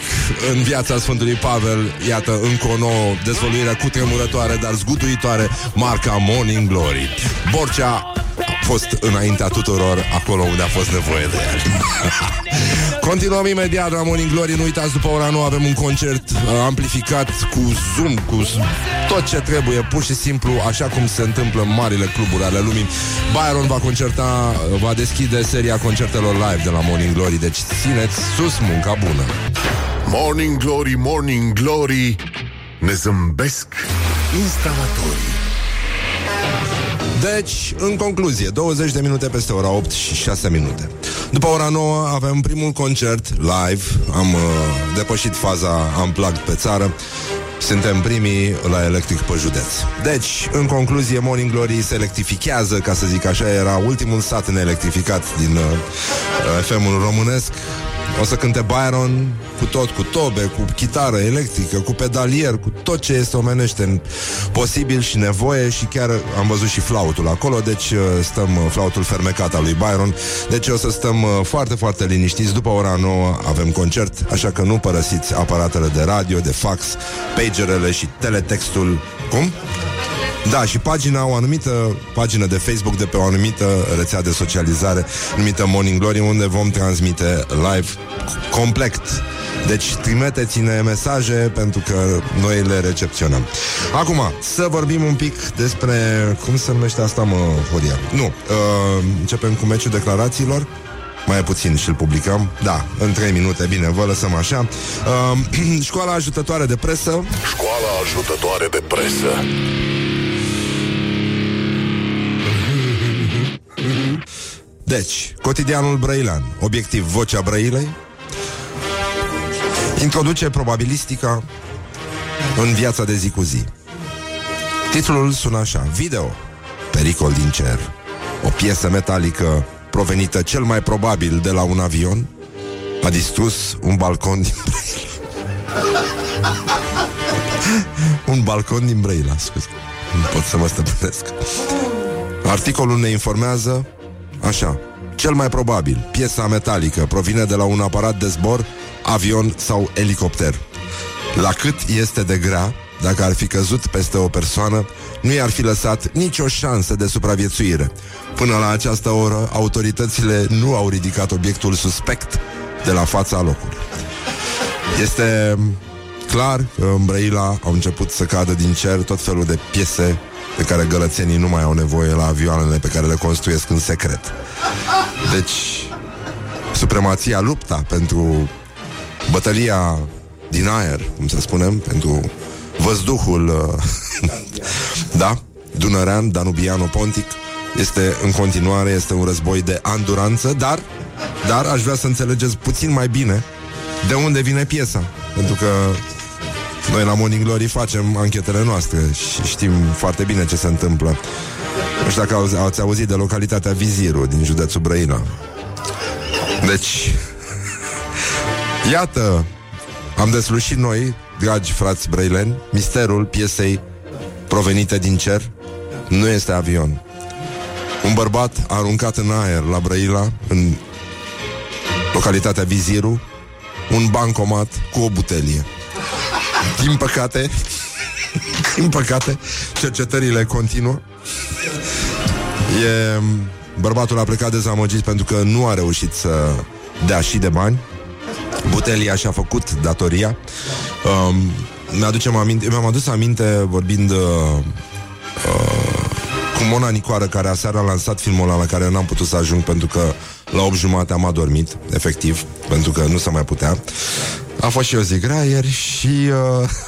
în viața Sfântului Pavel, iată, încă o nouă dezvăluire cu tremurătoare, dar zguduitoare, marca Morning Glory. Borcea a fost înaintea tuturor acolo unde a fost nevoie de el. *laughs* Continuăm imediat la Morning Glory. Nu uitați, după ora 9 avem un concert uh, amplificat cu Zoom, cu s- tot ce trebuie, pur și simplu, așa cum se întâmplă în marile cluburi ale lumii. Byron va concerta, uh, va deschide seria concertelor live de la Morning Glory, deci țineți sus munca bună. Morning Glory, Morning Glory Ne zâmbesc instalatorii Deci, în concluzie, 20 de minute peste ora 8 și 6 minute. După ora 9 avem primul concert live. Am uh, depășit faza unplugged pe țară. Suntem primii la electric pe județ. Deci, în concluzie, Morning Glory se electrifichează, ca să zic așa, era ultimul sat neelectrificat din uh, FM-ul românesc. O să cânte Byron cu tot, cu tobe, cu chitară electrică, cu pedalier, cu tot ce este omenește în posibil și nevoie și chiar am văzut și flautul acolo, deci uh, stăm uh, flautul fermecat al lui Byron, deci o să stăm uh, foarte, foarte liniștiți. După ora 9 avem concert, așa că nu părăsiți aparatele de radio, de fax, pagerele și teletextul. Cum? Da, și pagina, o anumită pagină de Facebook de pe o anumită rețea de socializare numită Morning Glory, unde vom transmite live complet. Deci trimiteți-ne mesaje pentru că noi le recepționăm. Acum, să vorbim un pic despre... Cum se numește asta, mă, Horia? Nu, uh, începem cu meciul declarațiilor. Mai puțin și-l publicăm Da, în 3 minute, bine, vă lăsăm așa uh, *clears throat* Școala ajutătoare de presă Școala ajutătoare de presă. Deci, cotidianul Brăilean Obiectiv Vocea Brăilei Introduce probabilistica În viața de zi cu zi. Titlul sună așa Video Pericol din cer. O piesă metalică Provenită cel mai probabil de la un avion A distrus un balcon din Brăila. *laughs* Un balcon din Brăila, scuze. Nu pot să mă stăpânesc. Articolul ne informează Așa Cel mai probabil, piesa metalică provine de la un aparat de zbor, avion sau elicopter. La cât este de grea, dacă ar fi căzut peste o persoană, nu i-ar fi lăsat nicio șansă de supraviețuire. Până la această oră, autoritățile nu au ridicat obiectul suspect de la fața locului. Este clar că în Brăila au început să cadă din cer tot felul de piese de care gălățenii nu mai au nevoie la avioanele pe care le construiesc în secret. Deci, supremația lupta pentru bătălia din aer, cum să spunem, pentru văzduhul, uh, *laughs* da, Dunărean, Danubiano-Pontic, este în continuare, este un război de anduranță, dar, dar aș vrea să înțelegeți puțin mai bine de unde vine piesa. Pentru că noi la Morning Glory facem anchetele noastre și știm foarte bine ce se întâmplă. Nu știu dacă auzi, ați auzit de localitatea Viziru din județul Brăila. Deci, iată, am deslușit noi, dragi frați brăileni, misterul piesei provenite din cer. Nu este avion. Un bărbat a aruncat în aer la Brăila, în localitatea Viziru, un bancomat cu o butelie. Din păcate, din păcate, cercetările continuă. E, bărbatul a plecat dezamăgit pentru că nu a reușit să dea și de bani. Butelia și-a făcut datoria. Um, mi-aducem aminte, mi-am adus aminte vorbind uh, uh, cu Mona Nicoară, care aseară a lansat filmul ăla la care n-am putut să ajung pentru că la 8 jumate am adormit, efectiv, pentru că nu se mai putea. A fost și o zi grea ieri și... Uh, *laughs*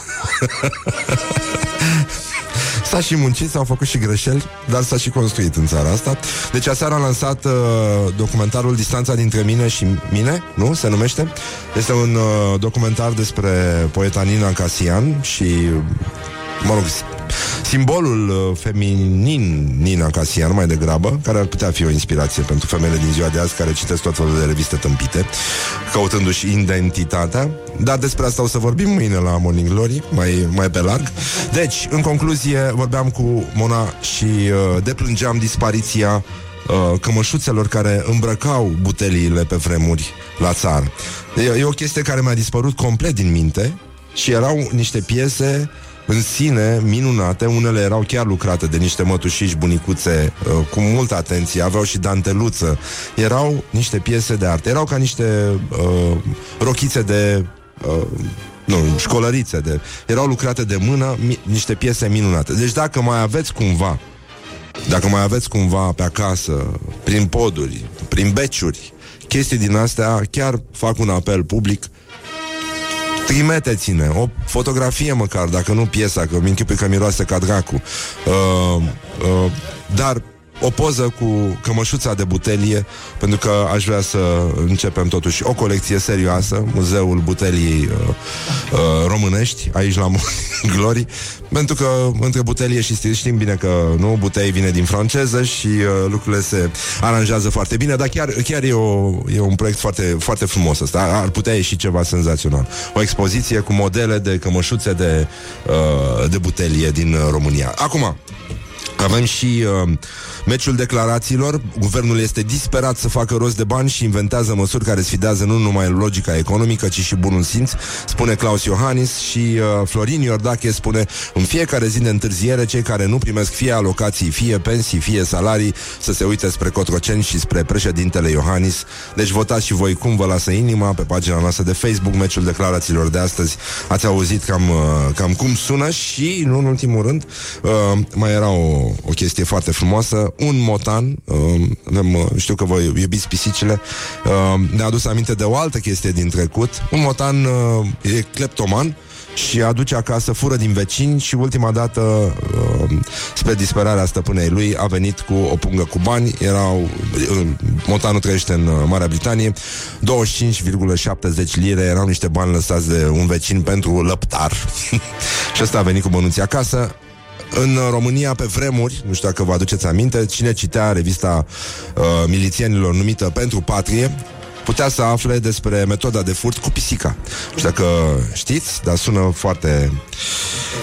S-a și muncit, s-au făcut și greșeli, dar s-a și construit în țara asta. Deci aseară a lansat uh, documentarul Distanța dintre mine și mine, nu? Se numește? Este un uh, documentar despre poeta Nina Casian și, mă rog, simbolul uh, feminin Nina Casian mai degrabă, care ar putea fi o inspirație pentru femeile din ziua de azi care citesc tot felul de reviste tâmpite, căutându-și identitatea. Dar despre asta o să vorbim mâine la Morning Glory, mai, mai pe larg. Deci, în concluzie, vorbeam cu Mona și uh, deplângeam dispariția uh, cămășuțelor care îmbrăcau buteliile pe vremuri la țară. E, e o chestie care mi-a dispărut complet din minte și erau niște piese în sine minunate, unele erau chiar lucrate de niște mătușiși bunicuțe uh, cu multă atenție, aveau și danteluță. Erau niște piese de artă, erau ca niște uh, rochițe de uh, nu, școlărițe de, erau lucrate de mână, mi, niște piese minunate. Deci dacă mai aveți cumva dacă mai aveți cumva pe acasă, prin poduri, prin beciuri, chestii din astea, chiar fac un apel public Trimiteți-ne o fotografie măcar, dacă nu piesa, că mi închipui că miroase ca dracu. Uh, uh, dar o poză cu cămășuța de butelie, pentru că aș vrea să începem totuși o colecție serioasă, Muzeul Buteliei uh, uh, Românești, aici la *laughs* Glory, pentru că între butelie și stil știm bine că nu, butei vine din franceză și uh, lucrurile se aranjează foarte bine, dar chiar, chiar e, o, e un proiect foarte, foarte frumos ăsta, ar putea ieși ceva senzațional. O expoziție cu modele de cămășuțe de, uh, de butelie din uh, România. Acum, Avem și uh, meciul declarațiilor. Guvernul este disperat să facă rost de bani și inventează măsuri care sfidează nu numai logica economică, ci și bunul simț, spune Claus Iohannis și uh, Florin Iordache spune în fiecare zi de întârziere cei care nu primesc fie alocații, fie pensii, fie salarii, să se uite spre Cotroceni și spre președintele Iohannis. Deci votați și voi cum vă lasă inima pe pagina noastră de Facebook, meciul declarațiilor de astăzi. Ați auzit cam, uh, cam cum sună și, nu în ultimul rând, uh, mai era o, o chestie foarte frumoasă. Un motan, uh, avem, uh, știu că voi iubiți pisicile, uh, ne-a adus aminte de o altă chestie din trecut. Un motan uh, e cleptoman și aduce acasă, fură din vecini și ultima dată, uh, spre disperarea stăpânei lui, a venit cu o pungă cu bani. Erau, uh, motanul trăiește în uh, Marea Britanie, 25,70 lire erau niște bani lăsați de un vecin pentru lăptar. *laughs* și ăsta a venit cu bănuții acasă. În România, pe vremuri, nu știu dacă vă aduceți aminte, cine citea revista uh, milițienilor numită Pentru Patrie, putea să afle despre metoda de furt cu pisica. Nu știu dacă știți, dar sună foarte...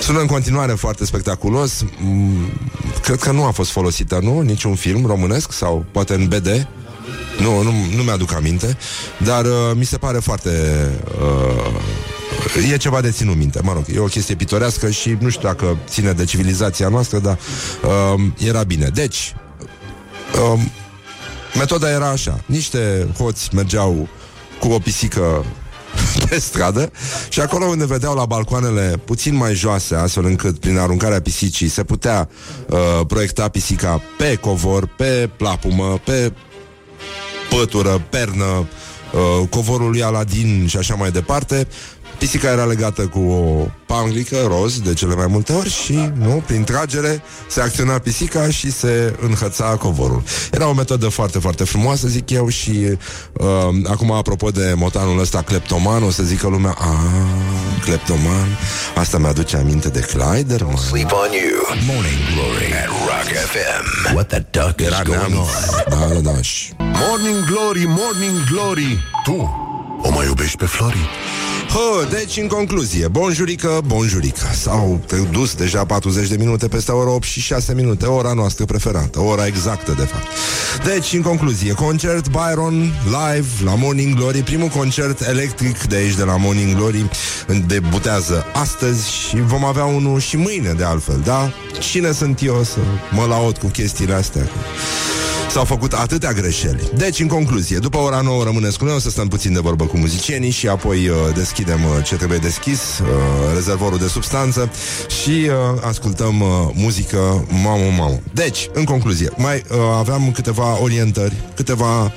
Sună în continuare foarte spectaculos. Mm, Cred că nu a fost folosită, nu? Niciun film românesc sau poate în BD. Nu, nu, nu mi-aduc aminte, dar uh, mi se pare foarte... Uh, e ceva de ținut minte, mă rog, e o chestie pitorească și nu știu dacă ține de civilizația noastră, dar uh, era bine. Deci, uh, metoda era așa, niște hoți mergeau cu o pisică *laughs* pe stradă și acolo unde vedeau la balcoanele puțin mai joase, astfel încât prin aruncarea pisicii se putea uh, proiecta pisica pe covor, pe plapumă, pe pătură, pernă, uh, covorul lui Aladin și așa mai departe. Pisica era legată cu o panglică roz de cele mai multe ori și, nu, prin tragere se acționa pisica și se înhăța covorul. Era o metodă foarte, foarte frumoasă, zic eu, și uh, acum, apropo de motanul ăsta cleptoman, o să zică lumea, a, cleptoman, asta mi-aduce aminte de Clyder, mă. Sleep on you. Morning Glory at Rock FM. What the duck Era is going neamț. on? Da, da, da. Și... Morning Glory, Morning Glory Tu o mai iubești pe Flori? Hă, deci, în concluzie, bonjurică, bonjurică. S-au dus deja 40 de minute peste ora 8 și 6 minute, ora noastră preferată, ora exactă, de fapt. Deci, în concluzie, concert Byron live la Morning Glory, primul concert electric de aici, de la Morning Glory, debutează astăzi și vom avea unul și mâine, de altfel, da? Cine sunt eu să mă laud cu chestiile astea? S-au făcut atâtea greșeli. Deci, în concluzie, după ora 9 rămâneți cu noi, o să stăm puțin de vorbă cu muzicienii și apoi uh, deschidem uh, ce trebuie deschis, uh, rezervorul de substanță și uh, ascultăm uh, muzică mamă, mamă. Deci, în concluzie, mai uh, aveam câteva orientări, câteva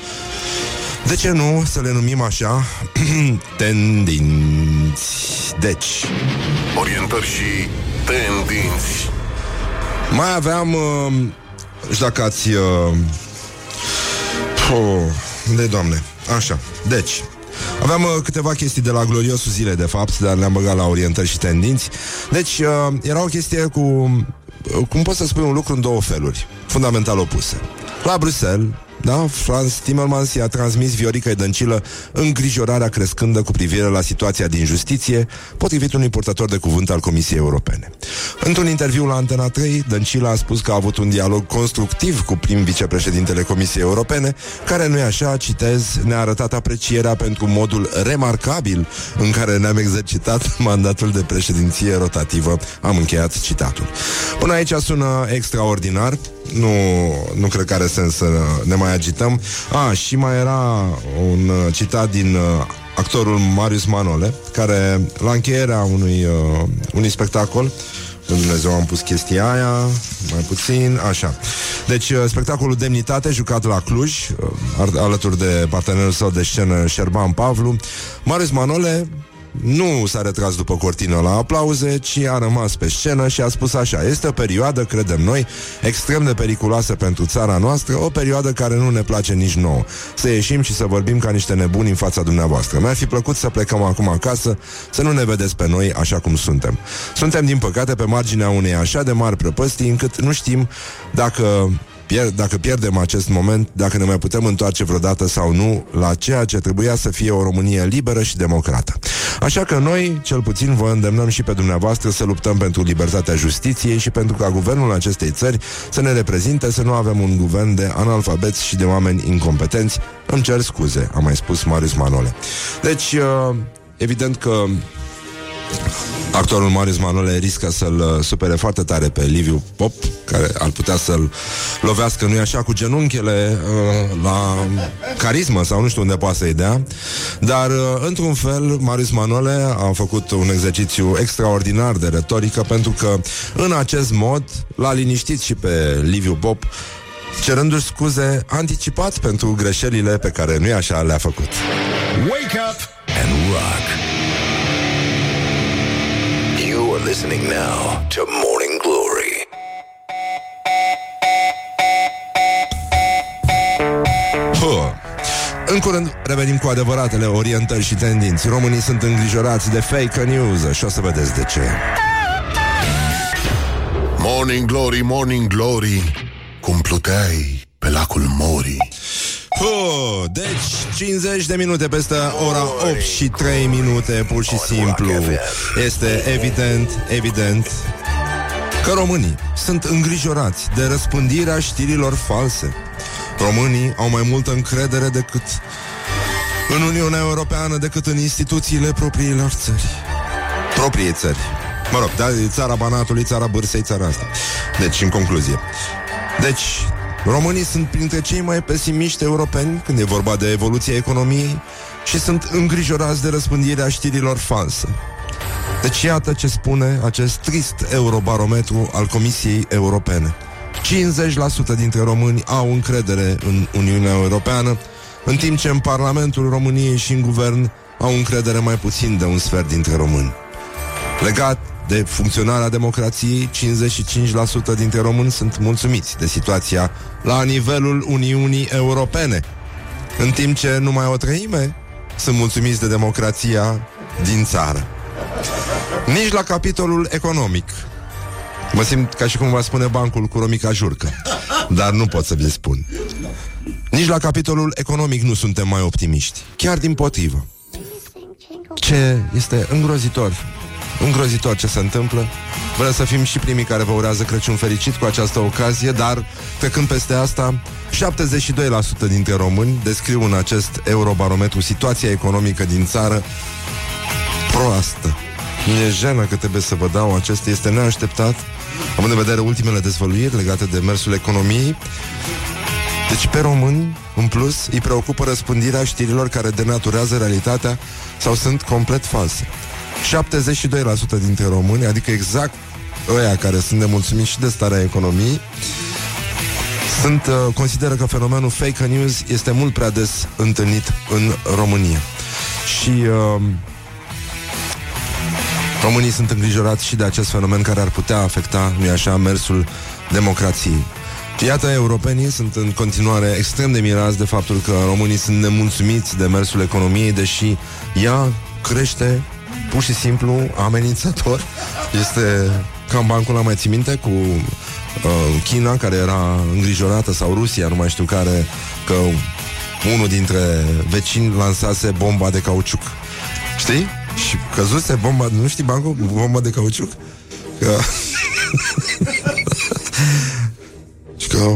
de ce nu să le numim așa *clears throat* tendinți. Deci, Orientări și tendinți mai aveam uh, nu știu dacă ați uh, oh, de doamne Așa, deci Aveam uh, câteva chestii de la gloriosul zile De fapt, dar le-am băgat la orientări și tendinți. Deci, uh, era o chestie cu uh, Cum poți să spui un lucru în două feluri Fundamental opuse. La Bruxelles da? Franz Timmermans i-a transmis Vioricăi Dăncilă îngrijorarea crescândă cu privire la situația din justiție, potrivit unui purtător de cuvânt al Comisiei Europene. Într-un interviu la Antena 3, Dăncilă a spus că a avut un dialog constructiv cu prim vicepreședintele Comisiei Europene, care nu-i așa, citez, ne-a arătat aprecierea pentru modul remarcabil în care ne-am exercitat *laughs* mandatul de președinție rotativă. Am încheiat citatul. Până aici sună extraordinar, nu, nu cred că are sens să ne mai agităm. A, și mai era un uh, citat din uh, actorul Marius Manole, care la încheierea unui, uh, unui spectacol în Dumnezeu am pus chestia aia Mai puțin, așa Deci uh, spectacolul Demnitate Jucat la Cluj uh, ar- Alături de partenerul său de scenă Șerban Pavlu Marius Manole nu s-a retras după cortină la aplauze, ci a rămas pe scenă și a spus așa Este o perioadă, credem noi, extrem de periculoasă pentru țara noastră O perioadă care nu ne place nici nouă. Să ieșim și să vorbim ca niște nebuni în fața dumneavoastră. Mi-ar fi plăcut să plecăm acum acasă Să nu ne vedeți pe noi așa cum suntem. Suntem, din păcate, pe marginea unei așa de mari prăpăstii Încât nu știm dacă pier- dacă pierdem acest moment, dacă ne mai putem întoarce vreodată sau nu la ceea ce trebuia să fie o Românie liberă și democrată. Așa că noi, cel puțin, vă îndemnăm și pe dumneavoastră să luptăm pentru libertatea justiției și pentru ca guvernul acestei țări să ne reprezinte, să nu avem un guvern de analfabeți și de oameni incompetenți. Îmi cer scuze, a mai spus Marius Manole. Deci, uh, evident că Actorul Marius Manole riscă să-l uh, supere foarte tare pe Liviu Pop, care ar putea să-l lovească, nu-i așa, cu genunchele uh, la carismă sau nu știu unde poate să-i dea. Dar, uh, într-un fel, Marius Manole a făcut un exercițiu extraordinar de retorică, pentru că, în acest mod, l-a liniștit și pe Liviu Pop, cerându-și scuze anticipat pentru greșelile pe care nu-i așa le-a făcut. Wake up and rock. You are listening now to Morning Glory. Huh. În curând revenim cu adevăratele orientări și tendinți. Românii sunt îngrijorați de fake news și o să vedeți de ce. Morning Glory, Morning Glory Cum pluteai pe lacul Mori Huh, deci 50 de minute peste ora 8 și 3 minute Pur și simplu. Este evident, evident Că românii sunt îngrijorați De răspândirea știrilor false. Românii au mai multă încredere decât În Uniunea Europeană Decât în instituțiile propriilor țări. Propriei țări. Mă rog, da, e țara Banatului, țara Bârsei, țara asta. Deci, în concluzie. Deci, Românii sunt printre cei mai pesimiști europeni când e vorba de evoluția economiei și sunt îngrijorați de răspândirea știrilor false. Deci iată ce spune acest trist eurobarometru al Comisiei Europene. 50% dintre români au încredere în Uniunea Europeană, în timp ce în Parlamentul României și în guvern au încredere mai puțin de un sfert dintre români. Legat de funcționarea democrației, 55% dintre români sunt mulțumiți de situația la nivelul Uniunii Europene, în timp ce numai o treime sunt mulțumiți de democrația din țară. Nici la capitolul economic. Mă simt ca și cum va spune bancul cu Romica Jurcă, dar nu pot să vi spun. Nici la capitolul economic nu suntem mai optimiști, chiar din potrivă. Ce este îngrozitor îngrozitor ce se întâmplă. Vrem să fim și primii care vă urează Crăciun fericit cu această ocazie, dar trecând peste asta, 72% dintre români descriu în acest eurobarometru situația economică din țară proastă. Mi-e jenă că trebuie să vă dau acest, este neașteptat, având în vedere ultimele dezvăluiri legate de mersul economiei. Deci pe români, în plus, îi preocupă răspândirea știrilor care denaturează realitatea sau sunt complet false. 72% dintre români, adică exact ăia care sunt nemulțumiți și de starea economiei, sunt, uh, consideră că fenomenul fake news este mult prea des întâlnit în România. Și uh, românii sunt îngrijorați și de acest fenomen care ar putea afecta, nu așa, mersul democrației. Iată, europenii sunt în continuare extrem de mirați de faptul că românii sunt nemulțumiți de mersul economiei, deși ea crește pur și simplu amenințător. Este cam bancul, mai ții minte, cu uh, China, care era îngrijorată, sau Rusia, nu mai știu care, că unul dintre vecini lansase bomba de cauciuc. Știi? Și căzuse bomba, nu știi bancul? Bomba de cauciuc? Că... *laughs* și că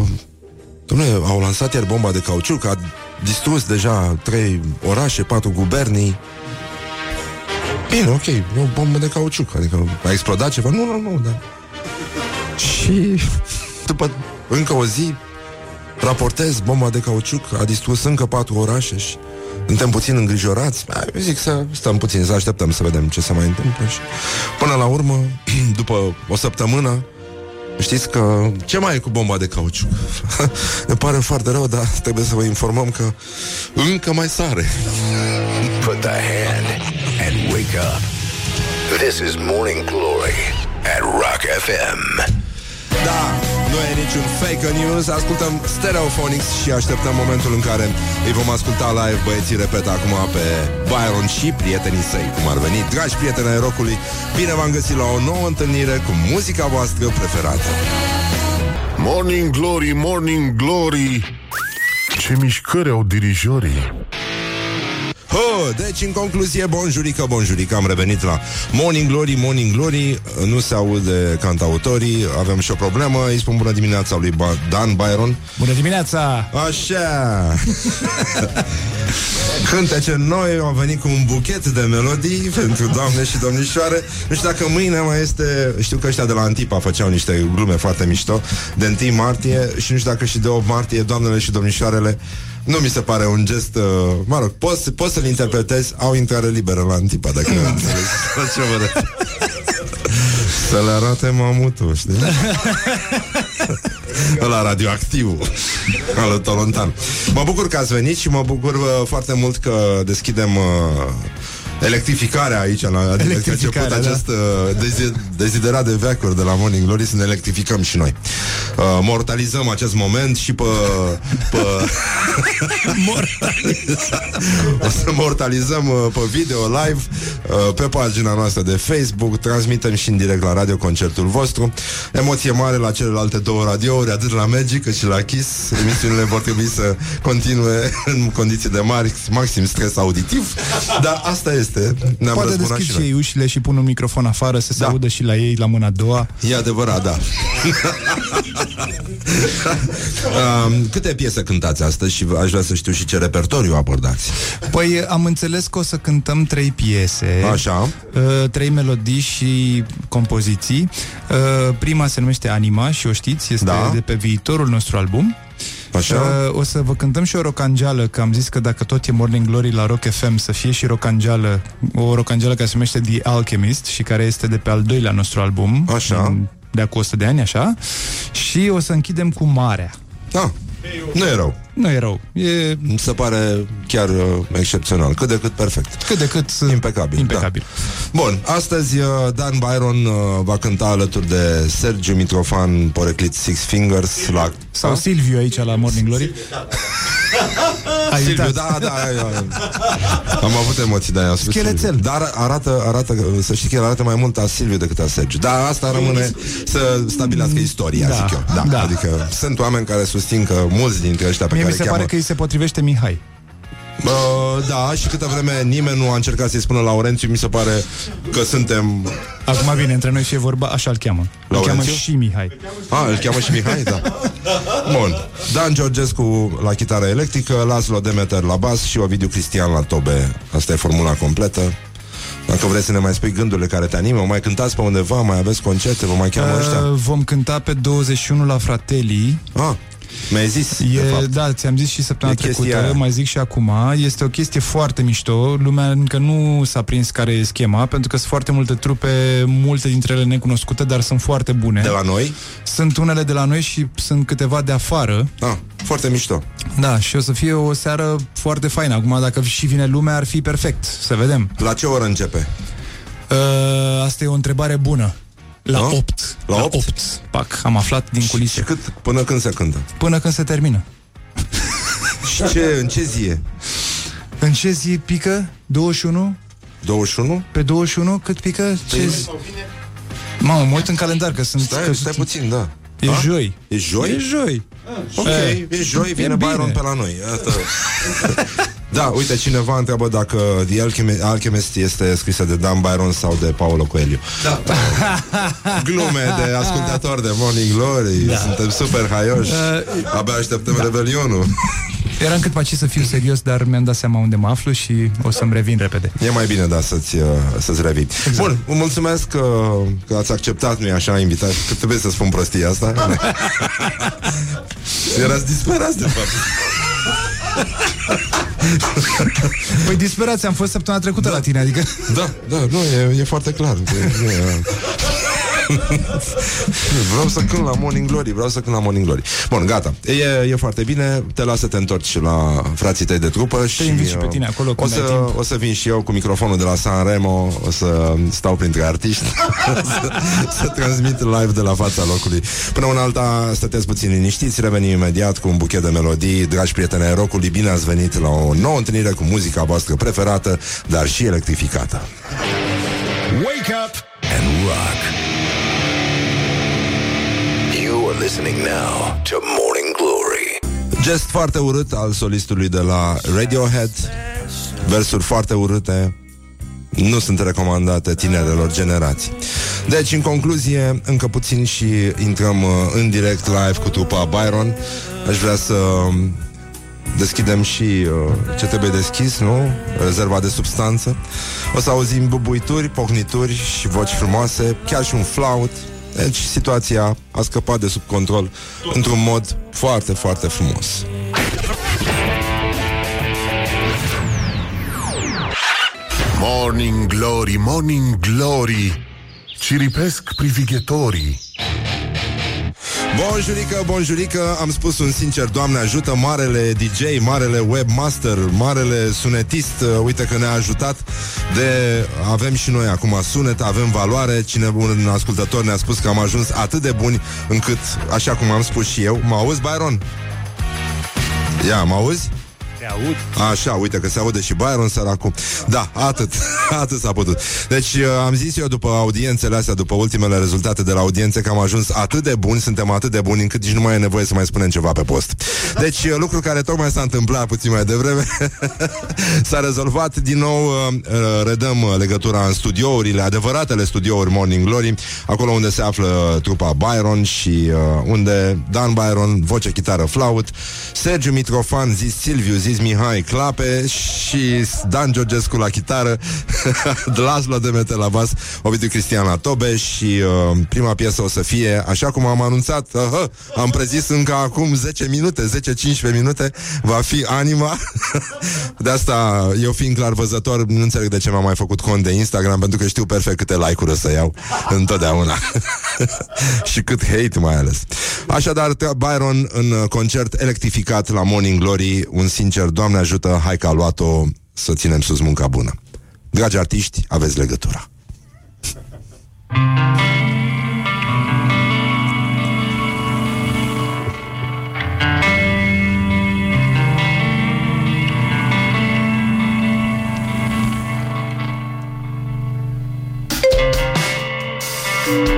Dom'le, au lansat iar bomba de cauciuc, a distrus deja trei orașe, patru gubernii, Bine, ok, e o bombă de cauciuc Adică a explodat ceva? Nu, nu, nu, da Și după încă o zi Raportez, bomba de cauciuc A distrus încă patru orașe și suntem puțin îngrijorați Eu zic să stăm puțin, să așteptăm să vedem ce se mai întâmplă și Până la urmă, *clears throat* după o săptămână Știți că ce mai e cu bomba de cauciuc? *laughs* ne pare foarte rău, dar trebuie să vă informăm că încă mai sare. Put the hand and wake up. This is Morning Glory at Rock FM. Da, nu e niciun fake news. Ascultăm Stereophonics și așteptăm momentul în care îi vom asculta live Băieții repetă acum pe Byron și prietenii săi Cum ar veni, dragi prieteni ai rockului Bine v-am găsit la o nouă întâlnire cu muzica voastră preferată. Morning Glory, Morning Glory. Ce mișcări au dirijorii Ho, deci, în concluzie, bonjurică, bonjurică Am revenit la Morning Glory, Morning Glory. Nu se aude cantautorii Avem și o problemă. Îi spun bună dimineața lui ba- Dan Byron. Bună dimineața! Așa! *laughs* Cântece noi Au venit cu un buchet de melodii Pentru doamne și domnișoare. Nu știu dacă mâine mai este Știu că ăștia de la Antipa făceau niște glume foarte mișto De 1 martie Și nu știu dacă și de 8 martie Doamnele și domnișoarele nu mi se pare un gest, uh, mă rog, poți, poți să-l interpretezi, au intrare liberă la Antipa, dacă *laughs* înțelegi la ce vă refer. Să le arate mamutul, știi? *laughs* La radioactiv Al lui Tolontan Mă bucur că ați venit și mă bucur uh, foarte mult că deschidem uh, electrificarea aici la, Adică că a început Electrificarea, da. acest uh, dezi- deziderat de veacuri de la Morning Glory Să ne electrificăm și noi. Uh, Mortalizăm acest moment și pe, pe O *laughs* să mortalizăm uh, pe video live uh, Pe pagina noastră de Facebook Transmitem și în direct la radio concertul vostru. Emoție mare la celelalte două radiouri Atât la Magic cât și la Kiss. Emisiunile vor trebui să continue În condiții de mari, maxim stres auditiv. Dar asta este Ne-am Poate răzbunat deschid și și noi ei ușile și pun un microfon afară Să se Da. audă și la ei la mâna a doua E adevărat, da. *laughs* um, câte piese cântați astăzi și aș vrea să știu și ce repertoriu abordați. Păi am înțeles că o să cântăm trei piese Așa. uh, Trei melodii și compoziții uh, Prima se numește Anima și o știți Este Da. de pe viitorul nostru album Așa? Uh, o să vă cântăm și o rocangeală, că am zis că dacă tot e Morning Glory la Rock FM, să fie și rocangeală, o rocangeală care se numește The Alchemist și care este de pe al doilea nostru album. Așa. De acum 100 de ani, așa. Și o să închidem cu Marea. Da. Nu e rău. Nu e rău. E Mi se pare chiar uh, excepțional. Cât de cât perfect. cât de cât uh, Impecabil. impecabil. Da. Bun, astăzi uh, Dan Byron uh, va cânta alături de Sergiu Mitrofan, poreclit Six Fingers la... Sau Silviu aici la Morning Glory. *laughs* Ai Silviu, uitat? da, da, da. Am avut emoții de aia. am spus Schelețel. Silviu. Dar arată, arată, să știi că el arată mai mult a Silviu decât a Sergiu. Dar asta rămâne să stabilească istoria, Da, zic eu. Da. da. Adică sunt oameni care susțin că mulți dintre ăștia pe Mie care mi se îi cheamă... pare că îi se potrivește Mihai. Uh, da, și câtă vreme nimeni nu a încercat să-i spună Laurențiu, mi se pare că suntem... Acum bine, între noi și e vorba, așa îl cheamă. Îl Laurențiu? cheamă și Mihai. A, îl cheamă și Mihai, da. Bun. Dan Georgescu la chitară electrică, Laszlo Demeter la bas și Ovidiu Cristian la tobe. Asta e formula completă. Dacă vreți să ne mai spui gândurile care te animă, mai cântați pe undeva, mai aveți concerte, vă mai cheamă ăștia? Uh, vom cânta pe 21 la Fratelli. Ah, mi-ai zis, de E, fapt. da, ți-am zis și săptămâna E chestia trecută, aia. mai zic și acum, este o chestie foarte mișto, lumea încă nu s-a prins care e schema, pentru că sunt foarte multe trupe, multe dintre ele necunoscute, dar sunt foarte bune. De la noi? Sunt unele de la noi și sunt câteva de afară. Ah, foarte mișto. Da, și o să fie o seară foarte faină. Acum, dacă și vine lumea, ar fi perfect. Să vedem. La ce oră începe? Uh, asta e o întrebare bună. La Da? 8. La opt? 8. Pac, am aflat din Și culise. cât, până când se cântă? Până când se termină. *laughs* Și ce, în ce zi e? În ce zi pică? 21? 21? Pe 21 cât pică? Ce zi? Mamă, mă uit în calendar că sunt... Stai, că stai puțin, da. E A? joi. E joi? E joi. Ok, Eh, e joi, vine e bine. Byron pe la noi. Iată. *laughs* da, uite, cineva întreabă dacă The Alchemist, Alchemist este scrisă de Dan Byron sau de Paulo Coelho. Da. *laughs* Glume de ascultători de Morning Glory. Da. Suntem super haioși. Uh, Abia așteptăm da. revelionul. *laughs* Eram cât paci să fiu serios, dar mi-am dat seama unde mă aflu și o să-mi revin repede. E mai bine, da, să-ți, uh, să-ți revii. Exact. Bun, vă mulțumesc că, că ați acceptat, nu-i așa, invitat. Că trebuie să spun prostia asta. *laughs* Erați disperați, de fapt. *laughs* Păi disperați, am fost săptămâna trecută da. la tine, adică... Da, da, nu, e, e foarte clar. E, nu e, *laughs* vreau să cânt la Morning Glory, vreau să cânt la Morning Glory. Bun, gata. E, e foarte bine. Te las să te întorci la frații tăi de trupă și invit și pe tine acolo o când ai să, timp. o să vin și eu cu microfonul de la San Remo, o să stau printre artiști, *laughs* să, să transmit live de la fața locului. Până una alta, stăteți puțin liniștiți, revenim imediat cu un buchet de melodii. Dragi prieteni ai rockului, bine ați venit la o nouă întâlnire cu muzica voastră preferată, dar și electrificată. Wake up and rock. You are You're listening now to Morning Glory. Gest foarte urât al solistului de la Radiohead Versuri foarte urâte nu sunt recomandate tinerelor generații. Deci, în concluzie, încă puțin și intrăm uh, în direct live cu trupa Byron. Aș vrea să um, deschidem și uh, ce trebuie deschis, nu? Rezerva de substanță. O să auzim bubuituri, pocnituri și voci frumoase, chiar și un flaut. Deci situația a scăpat de sub control într-un mod foarte, foarte frumos. Morning Glory, Morning Glory Ciripesc privighetorii Bonjurică, bonjurică, am spus un sincer, Doamne ajută, marele DJ, marele webmaster, marele sunetist, uh, uite că ne-a ajutat de, avem și noi acum sunet, avem valoare, cine un ascultător ne-a spus că am ajuns atât de buni încât, așa cum am spus și eu, mă auzi, Byron? Ia, mă auzi? Te aud. Așa, uite că se aude și Byron săracul. Da, atât, *laughs* atât s-a putut. Deci uh, am zis eu după audiențele astea, după ultimele rezultate de la audiențe, că am ajuns atât de buni, suntem atât de buni, încât nici nu mai e nevoie să mai spunem ceva pe post. Deci uh, lucru care tocmai s-a întâmplat puțin mai devreme *laughs* s-a rezolvat. Din nou uh, uh, redăm uh, legătura în studiourile, adevăratele studiouri Morning Glory, acolo unde se află trupa Byron și uh, unde Dan Byron, voce, chitară, flaut, Sergiu Mitrofan, zis Silviu, zis Mihai Clape și Dan Georgescu la chitară, *laughs* Laszlo Demete la bas, Ovidiu Cristian la tobe și uh, prima piesă o să fie, așa cum am anunțat, uh, am prezis încă acum 10 minute, 10-15 minute, va fi Anima. *laughs* de asta, eu fiind clar văzător, nu înțeleg de ce m-am mai făcut cont de Instagram, pentru că știu perfect câte like-uri o să iau întotdeauna. *laughs* și cât hate mai ales. Așadar, Byron în uh, concert electrificat la Morning Glory, un sincer, Doamne ajută, hai că a luat-o să ținem sus munca bună. Dragi artiști, aveți legătura. Nu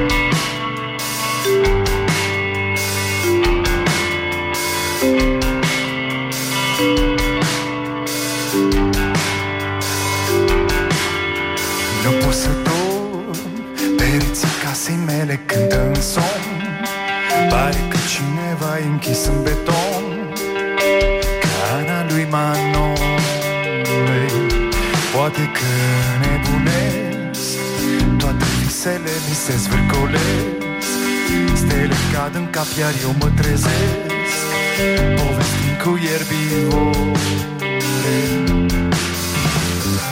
casei mele cântă în somn. Pare că cineva e închis în beton. Cara lui Manole Poate că nebunesc. Toate visele mi se zvârcolesc. Stele cad în cap iar eu mă trezesc. Povestim cu ierbiore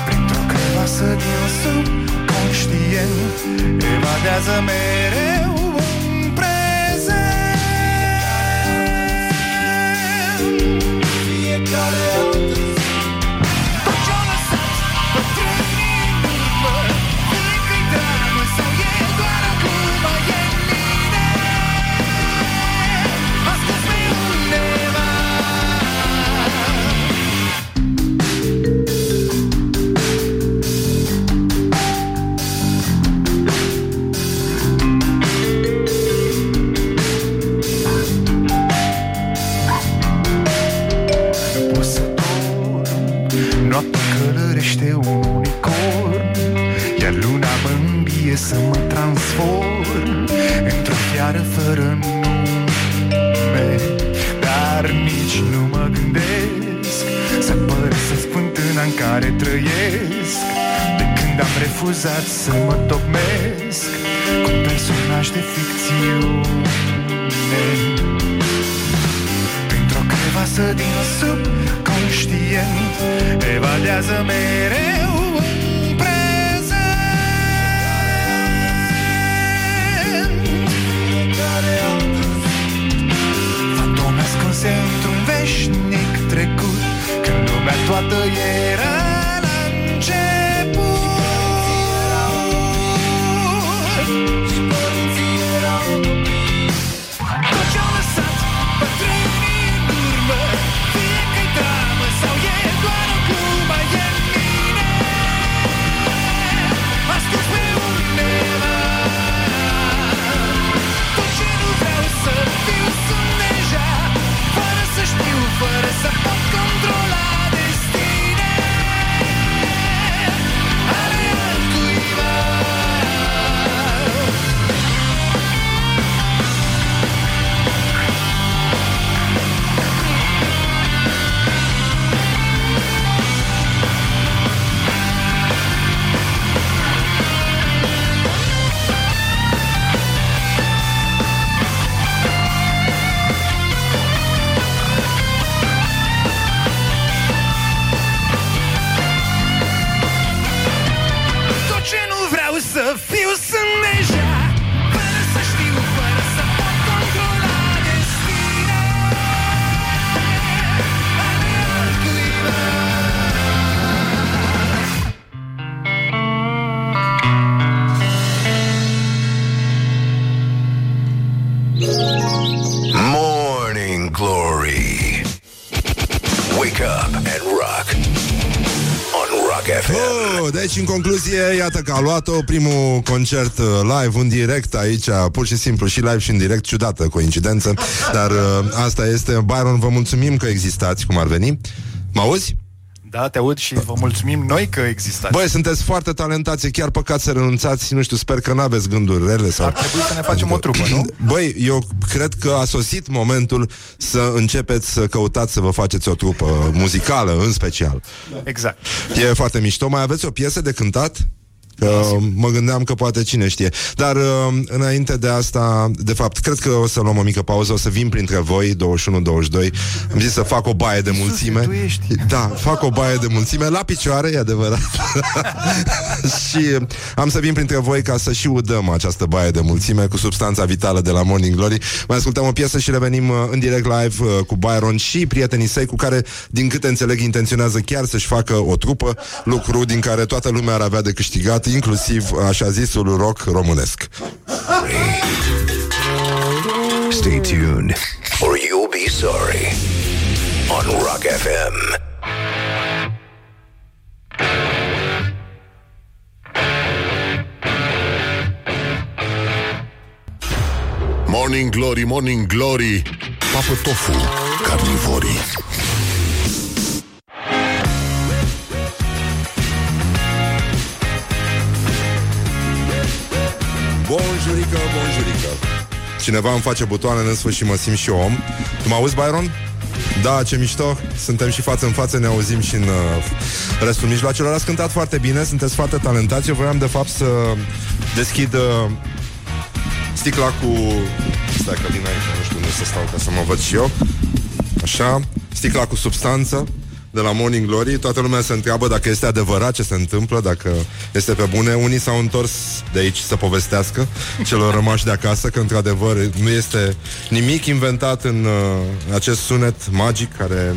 Printr-o crevasă din sub conștient Evadează mereu care trăiesc. De când am refuzat să mă tocmesc Cu un personaj de ficțiune. Printr-o crevasă din subconștient Evadează iată că a luat-o primul concert uh, live, în direct aici, pur și simplu și live și în direct, ciudată coincidență, dar uh, asta este. Byron, vă mulțumim că existați, cum ar veni. Mă auzi? Da, te aud și vă mulțumim noi că existați. Băi, sunteți foarte talentați, e chiar păcat să renunțați, nu știu, sper că n-aveți gânduri rele sau... Ar trebui să ne facem o trupă, nu? *clears throat* Băi, eu cred că a sosit momentul să începeți să căutați să vă faceți o trupă muzicală, în special. Exact. E foarte mișto. Mai aveți o piesă de cântat? Că mă gândeam că poate cine știe. Dar uh, înainte de asta, de fapt, cred că o să luăm o mică pauză, o să vin printre voi, 21-22. Am zis să fac o baie de mulțime. tu ești. Da, fac o baie de mulțime la picioare, e adevărat. *laughs* și am să vin printre voi ca să și udăm această baie de mulțime cu substanța vitală de la Morning Glory. Mai ascultăm o piesă și revenim uh, în direct live uh, cu Byron și prietenii săi cu care, din câte înțeleg, intenționează chiar să-și facă o trupă, lucru din care toată lumea ar avea de câștigat, inclusiv așa zisul rock românesc. Stay tuned or you'll be sorry. On Rock FM. Morning Glory, Morning Glory Papă tofu, carnivorii Bonjurică, bonjurică. Cineva îmi face butoane în sfârșit și mă simt și om. Tu mă auzi, Byron? Da, ce mișto. Suntem și față în față, ne auzim și în uh, restul mijloacelor. Ați cântat foarte bine, sunteți foarte talentați. Eu voiam de fapt să deschid uh, sticla cu... Stai că vin aici, nu știu unde să stau ca să mă văd și eu. Așa, sticla cu substanță de la Morning Glory, toată lumea se întreabă dacă este adevărat ce se întâmplă, dacă este pe bune. Unii s-au întors de aici să povestească celor rămași de acasă că într-adevăr nu este nimic inventat în uh, acest sunet magic care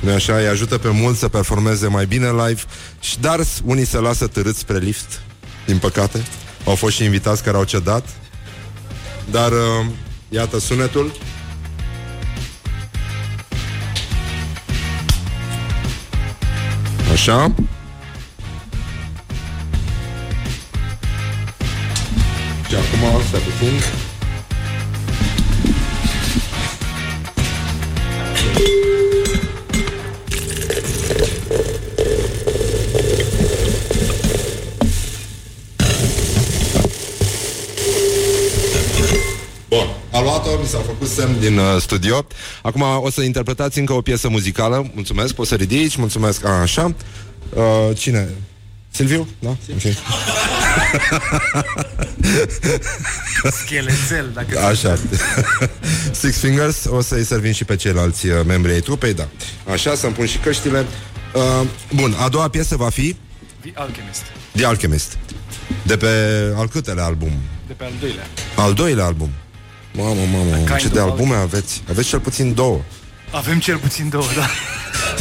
nu așa, îi ajută pe mulți să performeze mai bine live, și dar unii se lasă târâți spre lift, din păcate. Au fost și invitați care au cedat. Dar uh, iată sunetul. Așa. Și acum, stai puțin. Bun, a luat-o, mi s-a făcut semn din uh, studio Acum o să interpretați încă o piesă muzicală Mulțumesc, poți să ridici, mulțumesc A, Așa, uh, cine? Silviu? Da? Okay. *laughs* Schelețel, dacă Așa *laughs* Six Fingers O să-i servim și pe ceilalți uh, membri ai trupei Da, așa, să-mi pun și căștile uh, Bun, a doua piesă va fi The Alchemist. The Alchemist De pe al câtele album? De pe al doilea. Al doilea album Mamă, mamă, kind ce de of albume aveți Aveți cel puțin două Avem cel puțin două, da.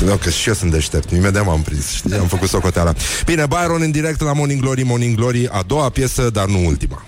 Nu, *laughs* că și eu sunt deștept, imediat m-am prins, știi, am făcut socoteala. Bine, Byron în direct la Morning Glory, Morning Glory, a doua piesă, dar nu ultima.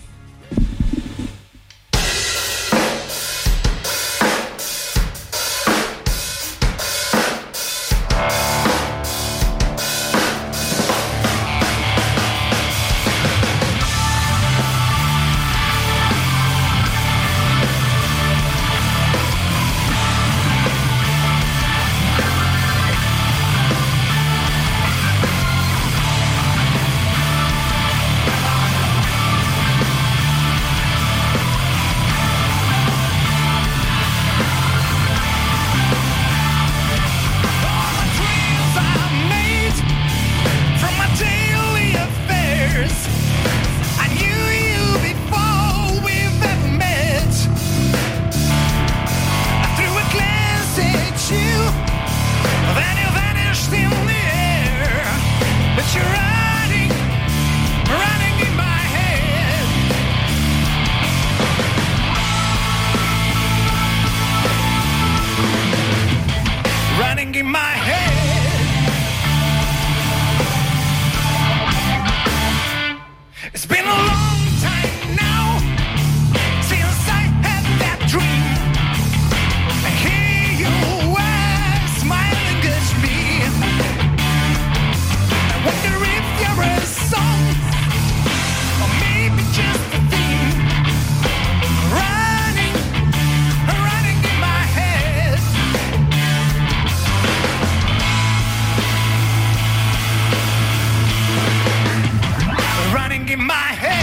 my head.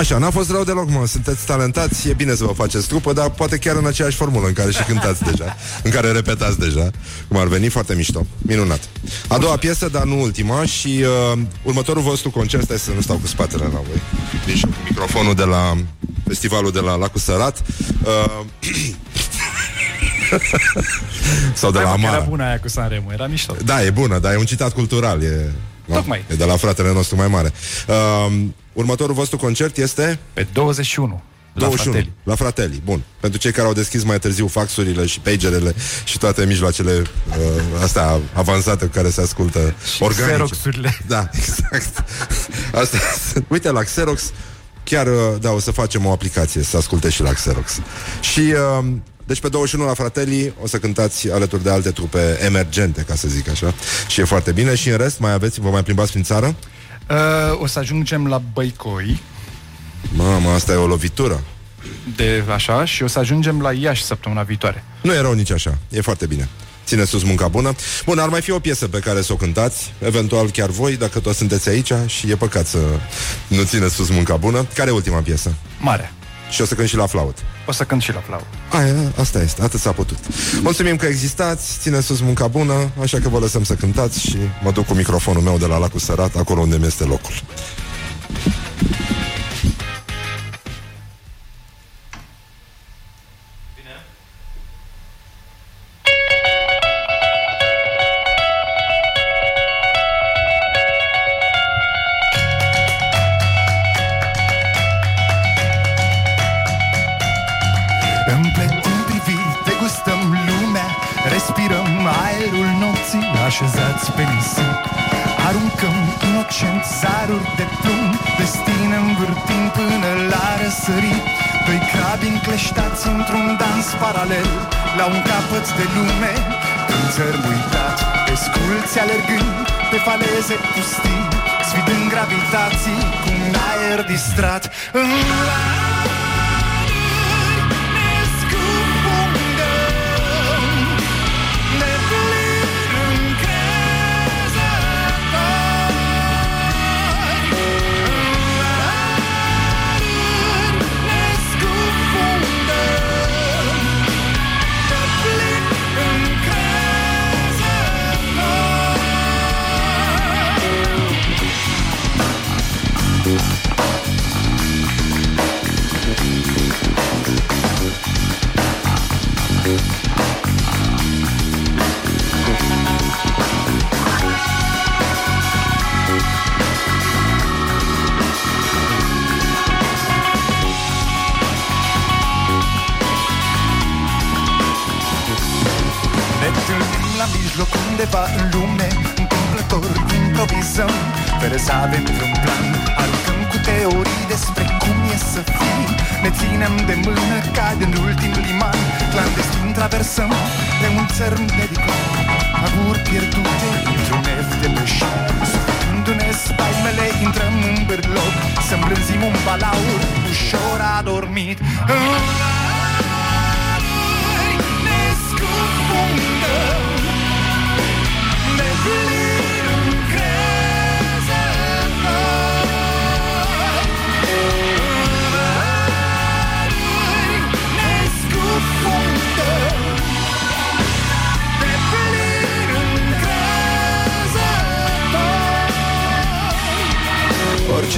Așa, n-a fost rău deloc, mă, sunteți talentați, e bine să vă faceți trupă, dar poate chiar în aceeași formulă în care și cântați deja, în care repetați deja, cum ar veni, foarte mișto, minunat. A doua piesă, dar nu ultima, și uh, următorul vostru concert, stai să nu stau cu spatele la voi, vin și cu microfonul de la festivalul de la Lacul Sărat, uh, *laughs* sau de la Hai, mă, că Amara. era bună aia cu Sanremo, era mișto. Da, e bună, dar e un citat cultural. E, nu? Tocmai. E de la fratele nostru mai mare. Uh, următorul vostru concert este Pe 21. La 21, Fratelli. la Fratelli. Bun. Pentru cei care au deschis mai târziu faxurile și pagerele și toate mijloacele uh, astea avansate cu care se ascultă organice. Xeroxurile. Da, *laughs* exact. Asta, uite, la Xerox chiar, uh, da, o să facem o aplicație să asculte și la Xerox. Și uh, deci pe 21 la Fratelli o să cântați alături de alte trupe emergente, ca să zic așa. Și e foarte bine. Și în rest, mai aveți, vă mai plimbați prin țară? Uh, o să ajungem la Băicoi, Mamă, asta e o lovitură. de așa, și o să ajungem la Iași săptămâna viitoare. Nu e rău nici așa, e foarte bine. Ține sus munca bună. Bun, ar mai fi o piesă pe care să o cântați, eventual chiar voi, dacă toți sunteți aici și e păcat să nu ține sus munca bună. Care e ultima piesă? Mare. Și o să cânt și la flaut. O să cânt și la flau. Aia, asta este, atât s-a putut. Mulțumim că existați, ține sus munca bună, așa că vă lăsăm să cântați și mă duc cu microfonul meu de la lacul sărat, acolo unde mi este locul. Așezați pe nisip. Aruncăm inocent zaruri de plumb Destin învârtim până la răsărit. Doi crabi încleștați într-un dans paralel La un capăt de lume. În țărm uitat Pesculți alergând pe faleze pustii Sfidând gravitații cu un aer distrat. În ne țărm dedicat. Aguri pierdute într-un nef de pășit Suflându-ne spaimele intrăm în bârloc Să îmblânzim un balaur ușor adormit. Ne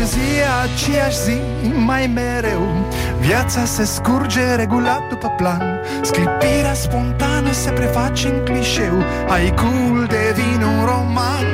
Orice zi e aceeași zi, mai mereu. Viața se scurge regulat după plan. Sclipirea spontană se preface în clișeu. Haicul devine un roman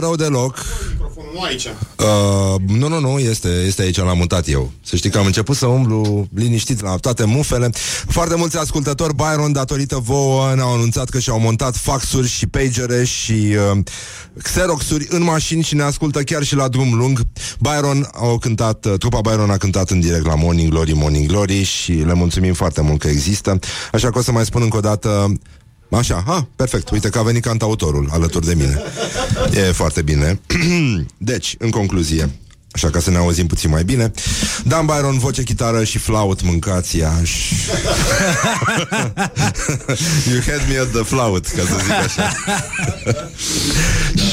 Nu a fost rău deloc. Nu aici. Uh, nu, nu, nu, este, este aici, l-am mutat eu. Să știi că am început să umblu liniștit la toate mufele. Foarte mulți ascultători, Byron, datorită vouă, ne-au anunțat că și-au montat faxuri și pagere și uh, xeroxuri în mașini și ne ascultă chiar și la drum lung. Byron au cântat, uh, trupa Byron a cântat în direct la Morning Glory, Morning Glory și le mulțumim foarte mult că există. Așa că o să mai spun încă o dată Așa, ha, perfect. Uite că a venit cantautorul alături de mine. E foarte bine. *clears throat* deci, în concluzie, așa ca să ne auzim puțin mai bine, Dan Byron, voce, chitară și flaut, mâncați Iași. *laughs* you had me at the flaut, ca să zic așa. *laughs*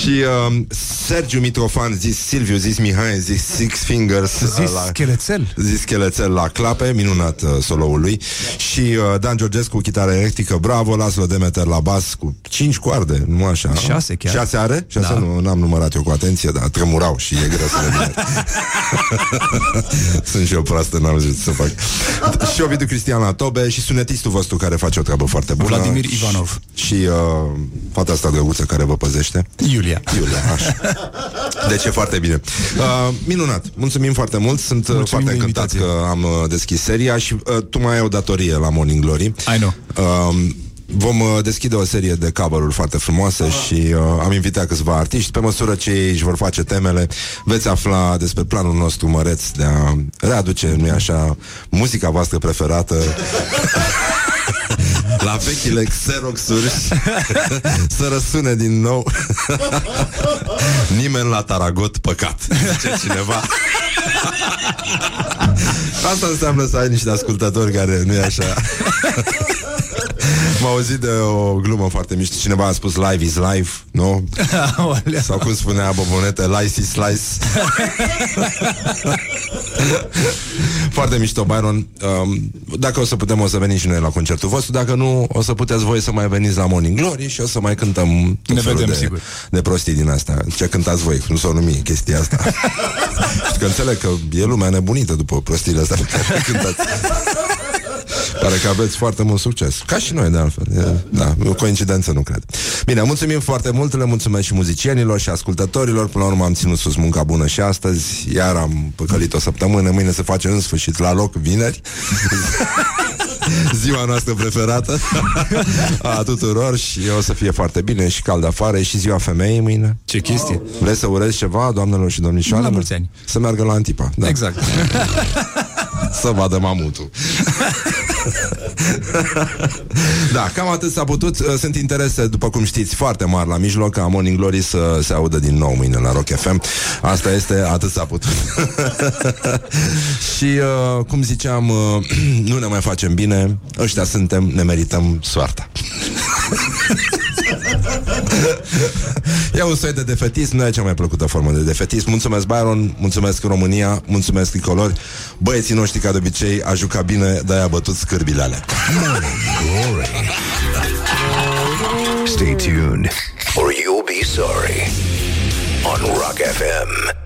și um, Sergiu Mitrofan, zis Silviu, zis Mihai, zis Six Fingers. Zis la- schelețel. Zis Chelețel la clape, minunat uh, soloul lui Și uh, Dan Georgescu, chitară electrică Bravo, Laslo Demeter la bas Cu cinci coarde, nu așa Șase chiar. Șase are? Șase Da. nu, n-am numărat eu cu atenție Dar tremurau și e greu să le număr. *laughs* Sunt și eu proastă, n-am zis să fac Și Ovidiu Cristian la tobe Și sunetistul vostru care face o treabă foarte bună Vladimir Ivanov. Și uh, fata asta drăguță care vă păzește Iulia. Iulia, așa. Deci e foarte bine. Uh, minunat. Mulțumim foarte mult. Sunt uh, Mulțumim foarte de încântat invitație. că am uh, deschis seria și uh, tu mai ai o datorie la Morning Glory. I know. Uh, Vom uh, deschide o serie de cover foarte frumoase și uh, am invitat câțiva artiști. Pe măsură ce ei își vor face temele, veți afla despre planul nostru măreț de a readuce, nu așa, muzica voastră preferată *laughs* la vechile Xerox-uri. *laughs* Să răsune din nou. Nimeni la Taragot păcat Zice cineva. *laughs* Asta înseamnă să ai niște ascultători care nu e așa *laughs* *laughs* M-am auzit de o glumă foarte mișto. Cineva a spus live is live, nu? *laughs* Aolea. Sau cum spunea Bobonete, slice is slice *laughs* Foarte mișto, Byron. Um, Dacă o să putem, o să venim și noi la concertul vostru. Dacă nu, o să puteți voi să mai veniți la Morning Glory Și o să mai cântăm tot Ne felul vedem, de, sigur. de prostii din astea. Ce cântați voi, nu s-o numi chestia asta. Și că înțeleg că e lumea nebunită După prostiile astea pe care le cântați Pare că aveți foarte mult succes. Ca și noi, de altfel. E, Da, o coincidență, nu cred. Bine, mulțumim foarte mult Le mulțumesc și muzicienilor și ascultătorilor. Până la urmă am ținut sus munca bună și astăzi. Iar am păcălit o săptămână. Mâine se face în sfârșit la loc, vineri. *laughs* Ziua noastră preferată. A tuturor Și o să fie foarte bine și cald afară. E și ziua femeii mâine. Ce chestie. Vreți să urez ceva, doamnelor și domnișoarelor? La mulți ani. Să meargă la Antipa da. Exact. *laughs* Să vadă mamutul *laughs* Da, cam atât s-a putut. Uh, Sunt interese, după cum știți, foarte mari la mijloc Ca Morning Glory să se audă din nou mâine la Rock FM Asta este, atât s-a putut. *laughs* Și, uh, cum ziceam uh, *clears throat* Nu ne mai facem bine. Ăștia suntem, ne merităm soarta *laughs* E un soi de defetism, nu e cea mai plăcută formă de defetism. Mulțumesc, Byron, mulțumesc România, mulțumesc Tricolori. Băieții noștri, ca de obicei, a jucat bine, de-aia a bătut scârbile alea. Stay tuned, or you'll be sorry. On Rock FM.